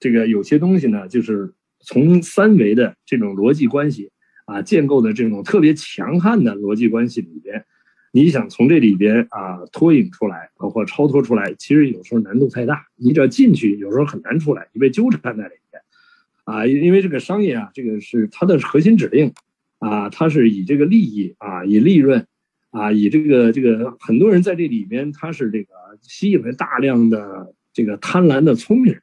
这个有些东西呢，就是从三维的这种逻辑关系啊建构的这种特别强悍的逻辑关系里边，你想从这里边啊脱颖出来，包括超脱出来，其实有时候难度太大。你只要进去，有时候很难出来，你被纠缠在里边啊。因为这个商业啊，这个是它的核心指令啊，它是以这个利益啊，以利润啊，以这个这个很多人在这里边，他是这个吸引了大量的这个贪婪的聪明人。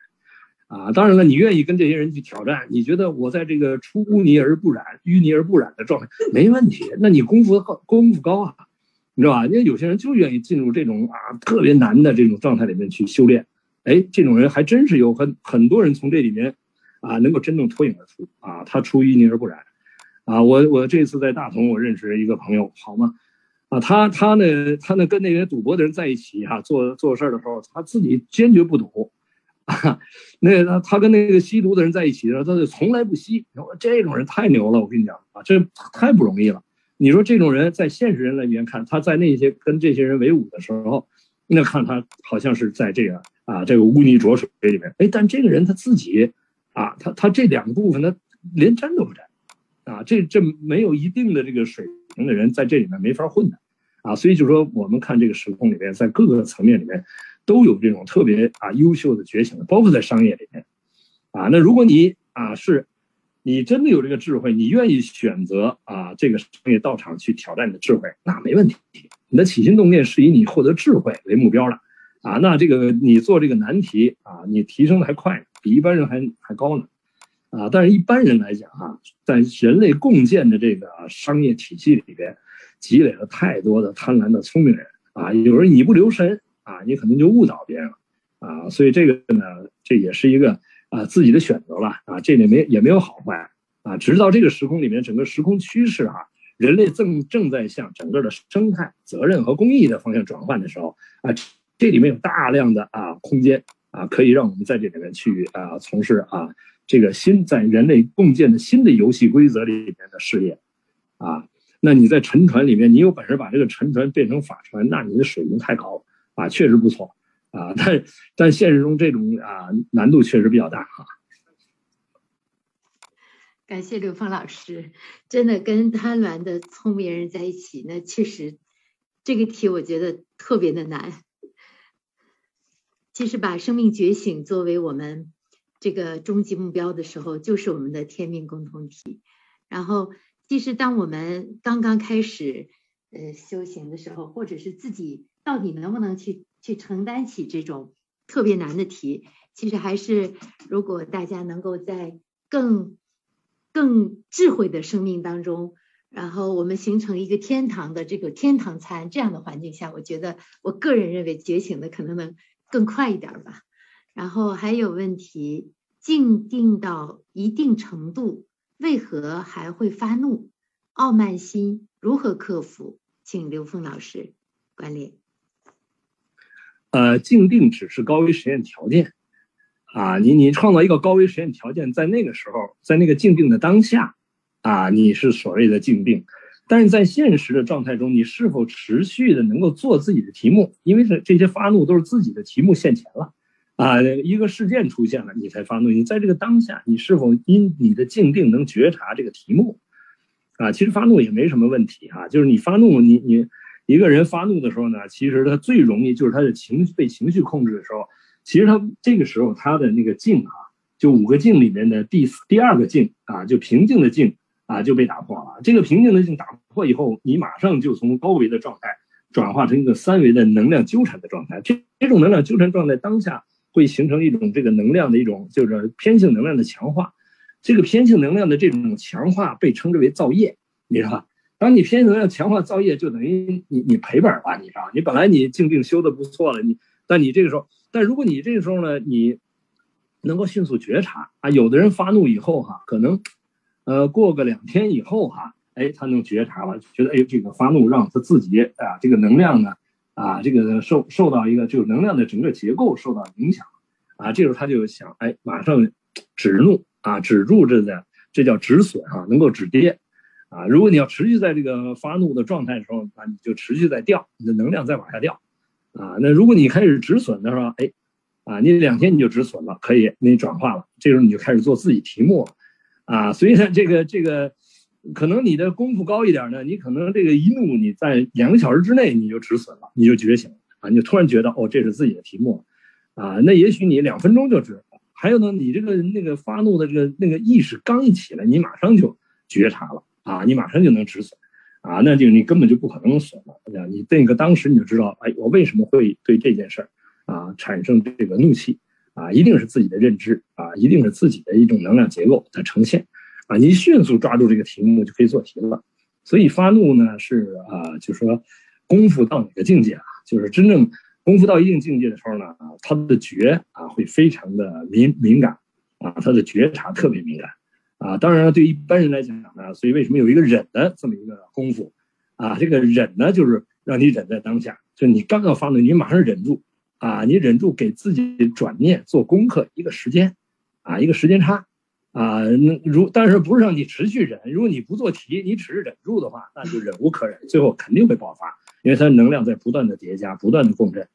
啊，当然了，你愿意跟这些人去挑战，你觉得我在这个出污泥而不染、淤泥而不染的状态没问题，那你功夫高，功夫高啊，你知道吧？因为有些人就愿意进入这种啊特别难的这种状态里面去修炼，哎，这种人还真是有很很多人从这里面啊能够真正脱颖而出啊，他出淤泥而不染啊。我我这次在大同，我认识一个朋友，好吗？啊，他他呢，他呢跟那些赌博的人在一起哈，做做事儿的时候，他自己坚决不赌。啊，那他他跟那个吸毒的人在一起的时候，他就从来不吸。这种人太牛了，我跟你讲啊，这太不容易了。你说这种人在现实人里面看，他在那些跟这些人为伍的时候，那看他好像是在这个啊这个污泥浊水里面。哎，但这个人他自己啊，他他这两个部分他连沾都不沾，啊，这这没有一定的这个水平的人在这里面没法混的，啊，所以就说我们看这个时空里面，在各个层面里面都有这种特别啊优秀的觉醒的，包括在商业里面，啊，那如果你啊是。你真的有这个智慧，你愿意选择啊这个商业道场去挑战你的智慧，那没问题。你的起心动念是以你获得智慧为目标的，啊，那这个你做这个难题啊，你提升的还快，比一般人还还高呢，啊，但是一般人来讲啊，在人类共建的这个商业体系里边，积累了太多的贪婪的聪明人啊，有人你不留神啊，你可能就误导别人了，啊，所以这个呢，这也是一个。啊，自己的选择了啊，这里没也没有好坏啊。直到这个时空里面，整个时空趋势啊，人类正正在向整个的生态、责任和公益的方向转换的时候啊，这里面有大量的啊空间啊，可以让我们在这里面去啊从事啊这个新在人类共建的新的游戏规则里面的事业啊。那你在沉船里面，你有本事把这个沉船变成法船，那你的水平太高了啊，确实不错。啊，但但现实中这种啊难度确实比较大哈。感谢刘峰老师，真的跟贪婪的聪明人在一起，那确实这个题我觉得特别的难。其实把生命觉醒作为我们这个终极目标的时候，就是我们的天命共同体。然后，其实当我们刚刚开始呃修行的时候，或者是自己到底能不能去。去承担起这种特别难的题，其实还是如果大家能够在更更智慧的生命当中，然后我们形成一个天堂的这个天堂餐这样的环境下，我觉得我个人认为觉醒的可能能更快一点吧。然后还有问题，静定到一定程度，为何还会发怒？傲慢心如何克服？请刘峰老师管理。呃，静定只是高维实验条件，啊，你你创造一个高维实验条件，在那个时候，在那个静定的当下，啊，你是所谓的静定，但是在现实的状态中，你是否持续的能够做自己的题目？因为这这些发怒都是自己的题目现前了，啊，一个事件出现了，你才发怒。你在这个当下，你是否因你的静定能觉察这个题目？啊，其实发怒也没什么问题啊，就是你发怒，你你。一个人发怒的时候呢，其实他最容易就是他的情绪被情绪控制的时候，其实他这个时候他的那个静啊，就五个静里面的第第二个静啊，就平静的静啊就被打破了。这个平静的静打破以后，你马上就从高维的状态转化成一个三维的能量纠缠的状态。这这种能量纠缠状态当下会形成一种这个能量的一种就是偏性能量的强化。这个偏性能量的这种强化被称之为造业，你知道吧？当你偏能量强化造业，就等于你你赔本了，你知道？你本来你静定修的不错了，你但你这个时候，但如果你这个时候呢，你能够迅速觉察啊，有的人发怒以后哈，可能呃过个两天以后哈，哎，他能觉察了，觉得哎这个发怒让他自己啊这个能量呢啊这个受受到一个就是能量的整个结构受到影响啊，这时候他就想哎马上止怒啊止住这个这叫止损啊，能够止跌。啊，如果你要持续在这个发怒的状态的时候，啊，你就持续在掉，你的能量在往下掉，啊，那如果你开始止损的时候，哎，啊，你两天你就止损了，可以，你转化了，这时候你就开始做自己题目了，啊，所以呢，这个这个，可能你的功夫高一点呢，你可能这个一怒，你在两个小时之内你就止损了，你就觉醒了，啊，你就突然觉得哦，这是自己的题目，啊，那也许你两分钟就止，还有呢，你这个那个发怒的这个那个意识刚一起来，你马上就觉察了。啊，你马上就能止损，啊，那就你根本就不可能损了。你那个当时你就知道，哎，我为什么会对这件事儿啊产生这个怒气啊？一定是自己的认知啊，一定是自己的一种能量结构的呈现啊。你迅速抓住这个题目就可以做题了。所以发怒呢是啊，就说功夫到哪个境界啊？就是真正功夫到一定境界的时候呢，啊，他的觉啊会非常的敏敏感啊，他的觉察特别敏感。啊，当然了，对一般人来讲呢，所以为什么有一个忍的这么一个功夫，啊，这个忍呢，就是让你忍在当下，就你刚要发怒，你马上忍住，啊，你忍住给自己转念做功课一个时间，啊，一个时间差，啊，那如但是不是让你持续忍？如果你不做题，你只是忍住的话，那就忍无可忍，最后肯定会爆发，因为它能量在不断的叠加，不断的共振，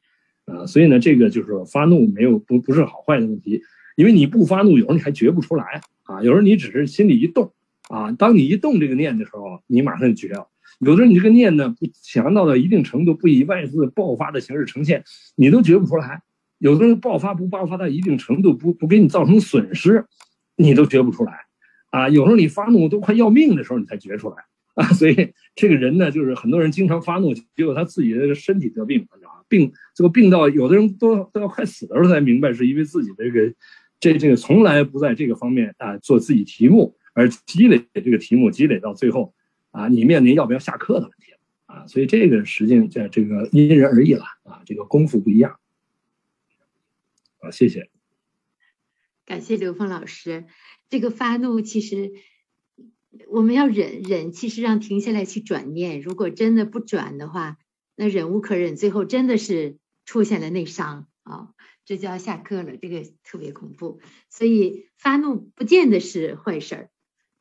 啊，所以呢，这个就是发怒没有不不是好坏的问题，因为你不发怒，有时候你还觉不出来啊，有时候你只是心里一动，啊，当你一动这个念的时候，你马上就觉了。有的时候你这个念呢，不强到了一定程度，不以外自爆发的形式呈现，你都觉不出来；有的人爆发不爆发到一定程度，不不给你造成损失，你都觉不出来。啊，有时候你发怒都快要命的时候，你才觉出来啊。所以这个人呢，就是很多人经常发怒，结果他自己的身体得病，知道吧？病这个病到有的人都都要快死的时候才明白，是因为自己这个这这个从来不在这个方面啊做自己题目，而积累这个题目，积累到最后。啊，你面临要不要下课的问题了啊，所以这个实际在这个因人而异了啊，这个功夫不一样啊，谢谢，感谢刘峰老师。这个发怒其实我们要忍忍，其实让停下来去转念，如果真的不转的话，那忍无可忍，最后真的是出现了内伤啊，这就要下课了，这个特别恐怖。所以发怒不见得是坏事儿。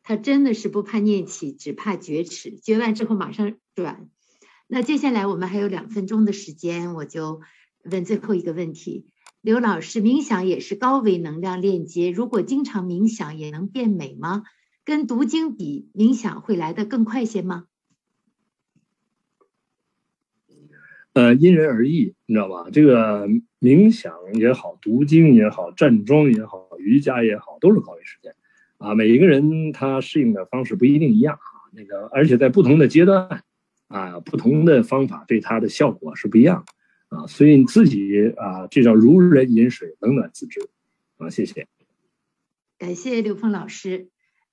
他真的是不怕念起，只怕觉迟。觉完之后马上转。那接下来我们还有两分钟的时间，我就问最后一个问题：刘老师，冥想也是高维能量链接，如果经常冥想也能变美吗？跟读经比，冥想会来的更快些吗？呃，因人而异，你知道吧？这个冥想也好，读经也好，站桩也好，瑜伽也好，都是高维时间。啊，每一个人他适应的方式不一定一样啊，那个而且在不同的阶段，啊，不同的方法对他的效果是不一样啊，所以你自己啊，这叫如人饮水，冷暖自知啊。谢谢，感谢刘峰老师，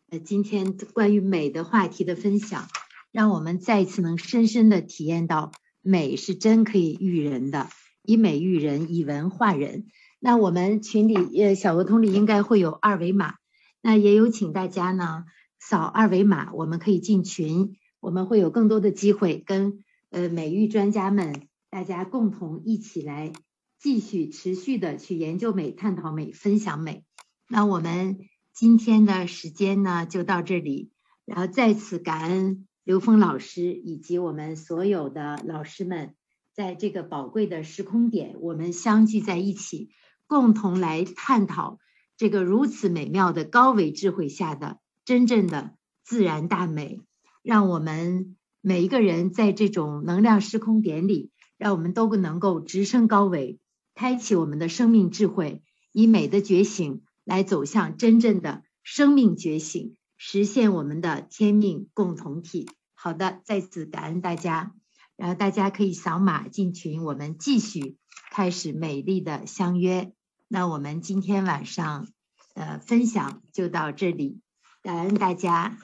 呃，今天关于美的话题的分享，让我们再一次能深深的体验到美是真可以育人的，以美育人，以文化人。那我们群里呃小鹅通里应该会有二维码。那也有请大家呢扫二维码，我们可以进群，我们会有更多的机会跟呃美育专家们大家共同一起来继续持续的去研究美、探讨美、分享美。那我们今天的时间呢就到这里，然后再次感恩刘峰老师以及我们所有的老师们，在这个宝贵的时空点，我们相聚在一起，共同来探讨。这个如此美妙的高维智慧下的真正的自然大美，让我们每一个人在这种能量时空点里，让我们都能够直升高维，开启我们的生命智慧，以美的觉醒来走向真正的生命觉醒，实现我们的天命共同体。好的，再次感恩大家，然后大家可以扫码进群，我们继续开始美丽的相约。那我们今天晚上的分享就到这里，感恩大家。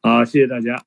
好，谢谢大家。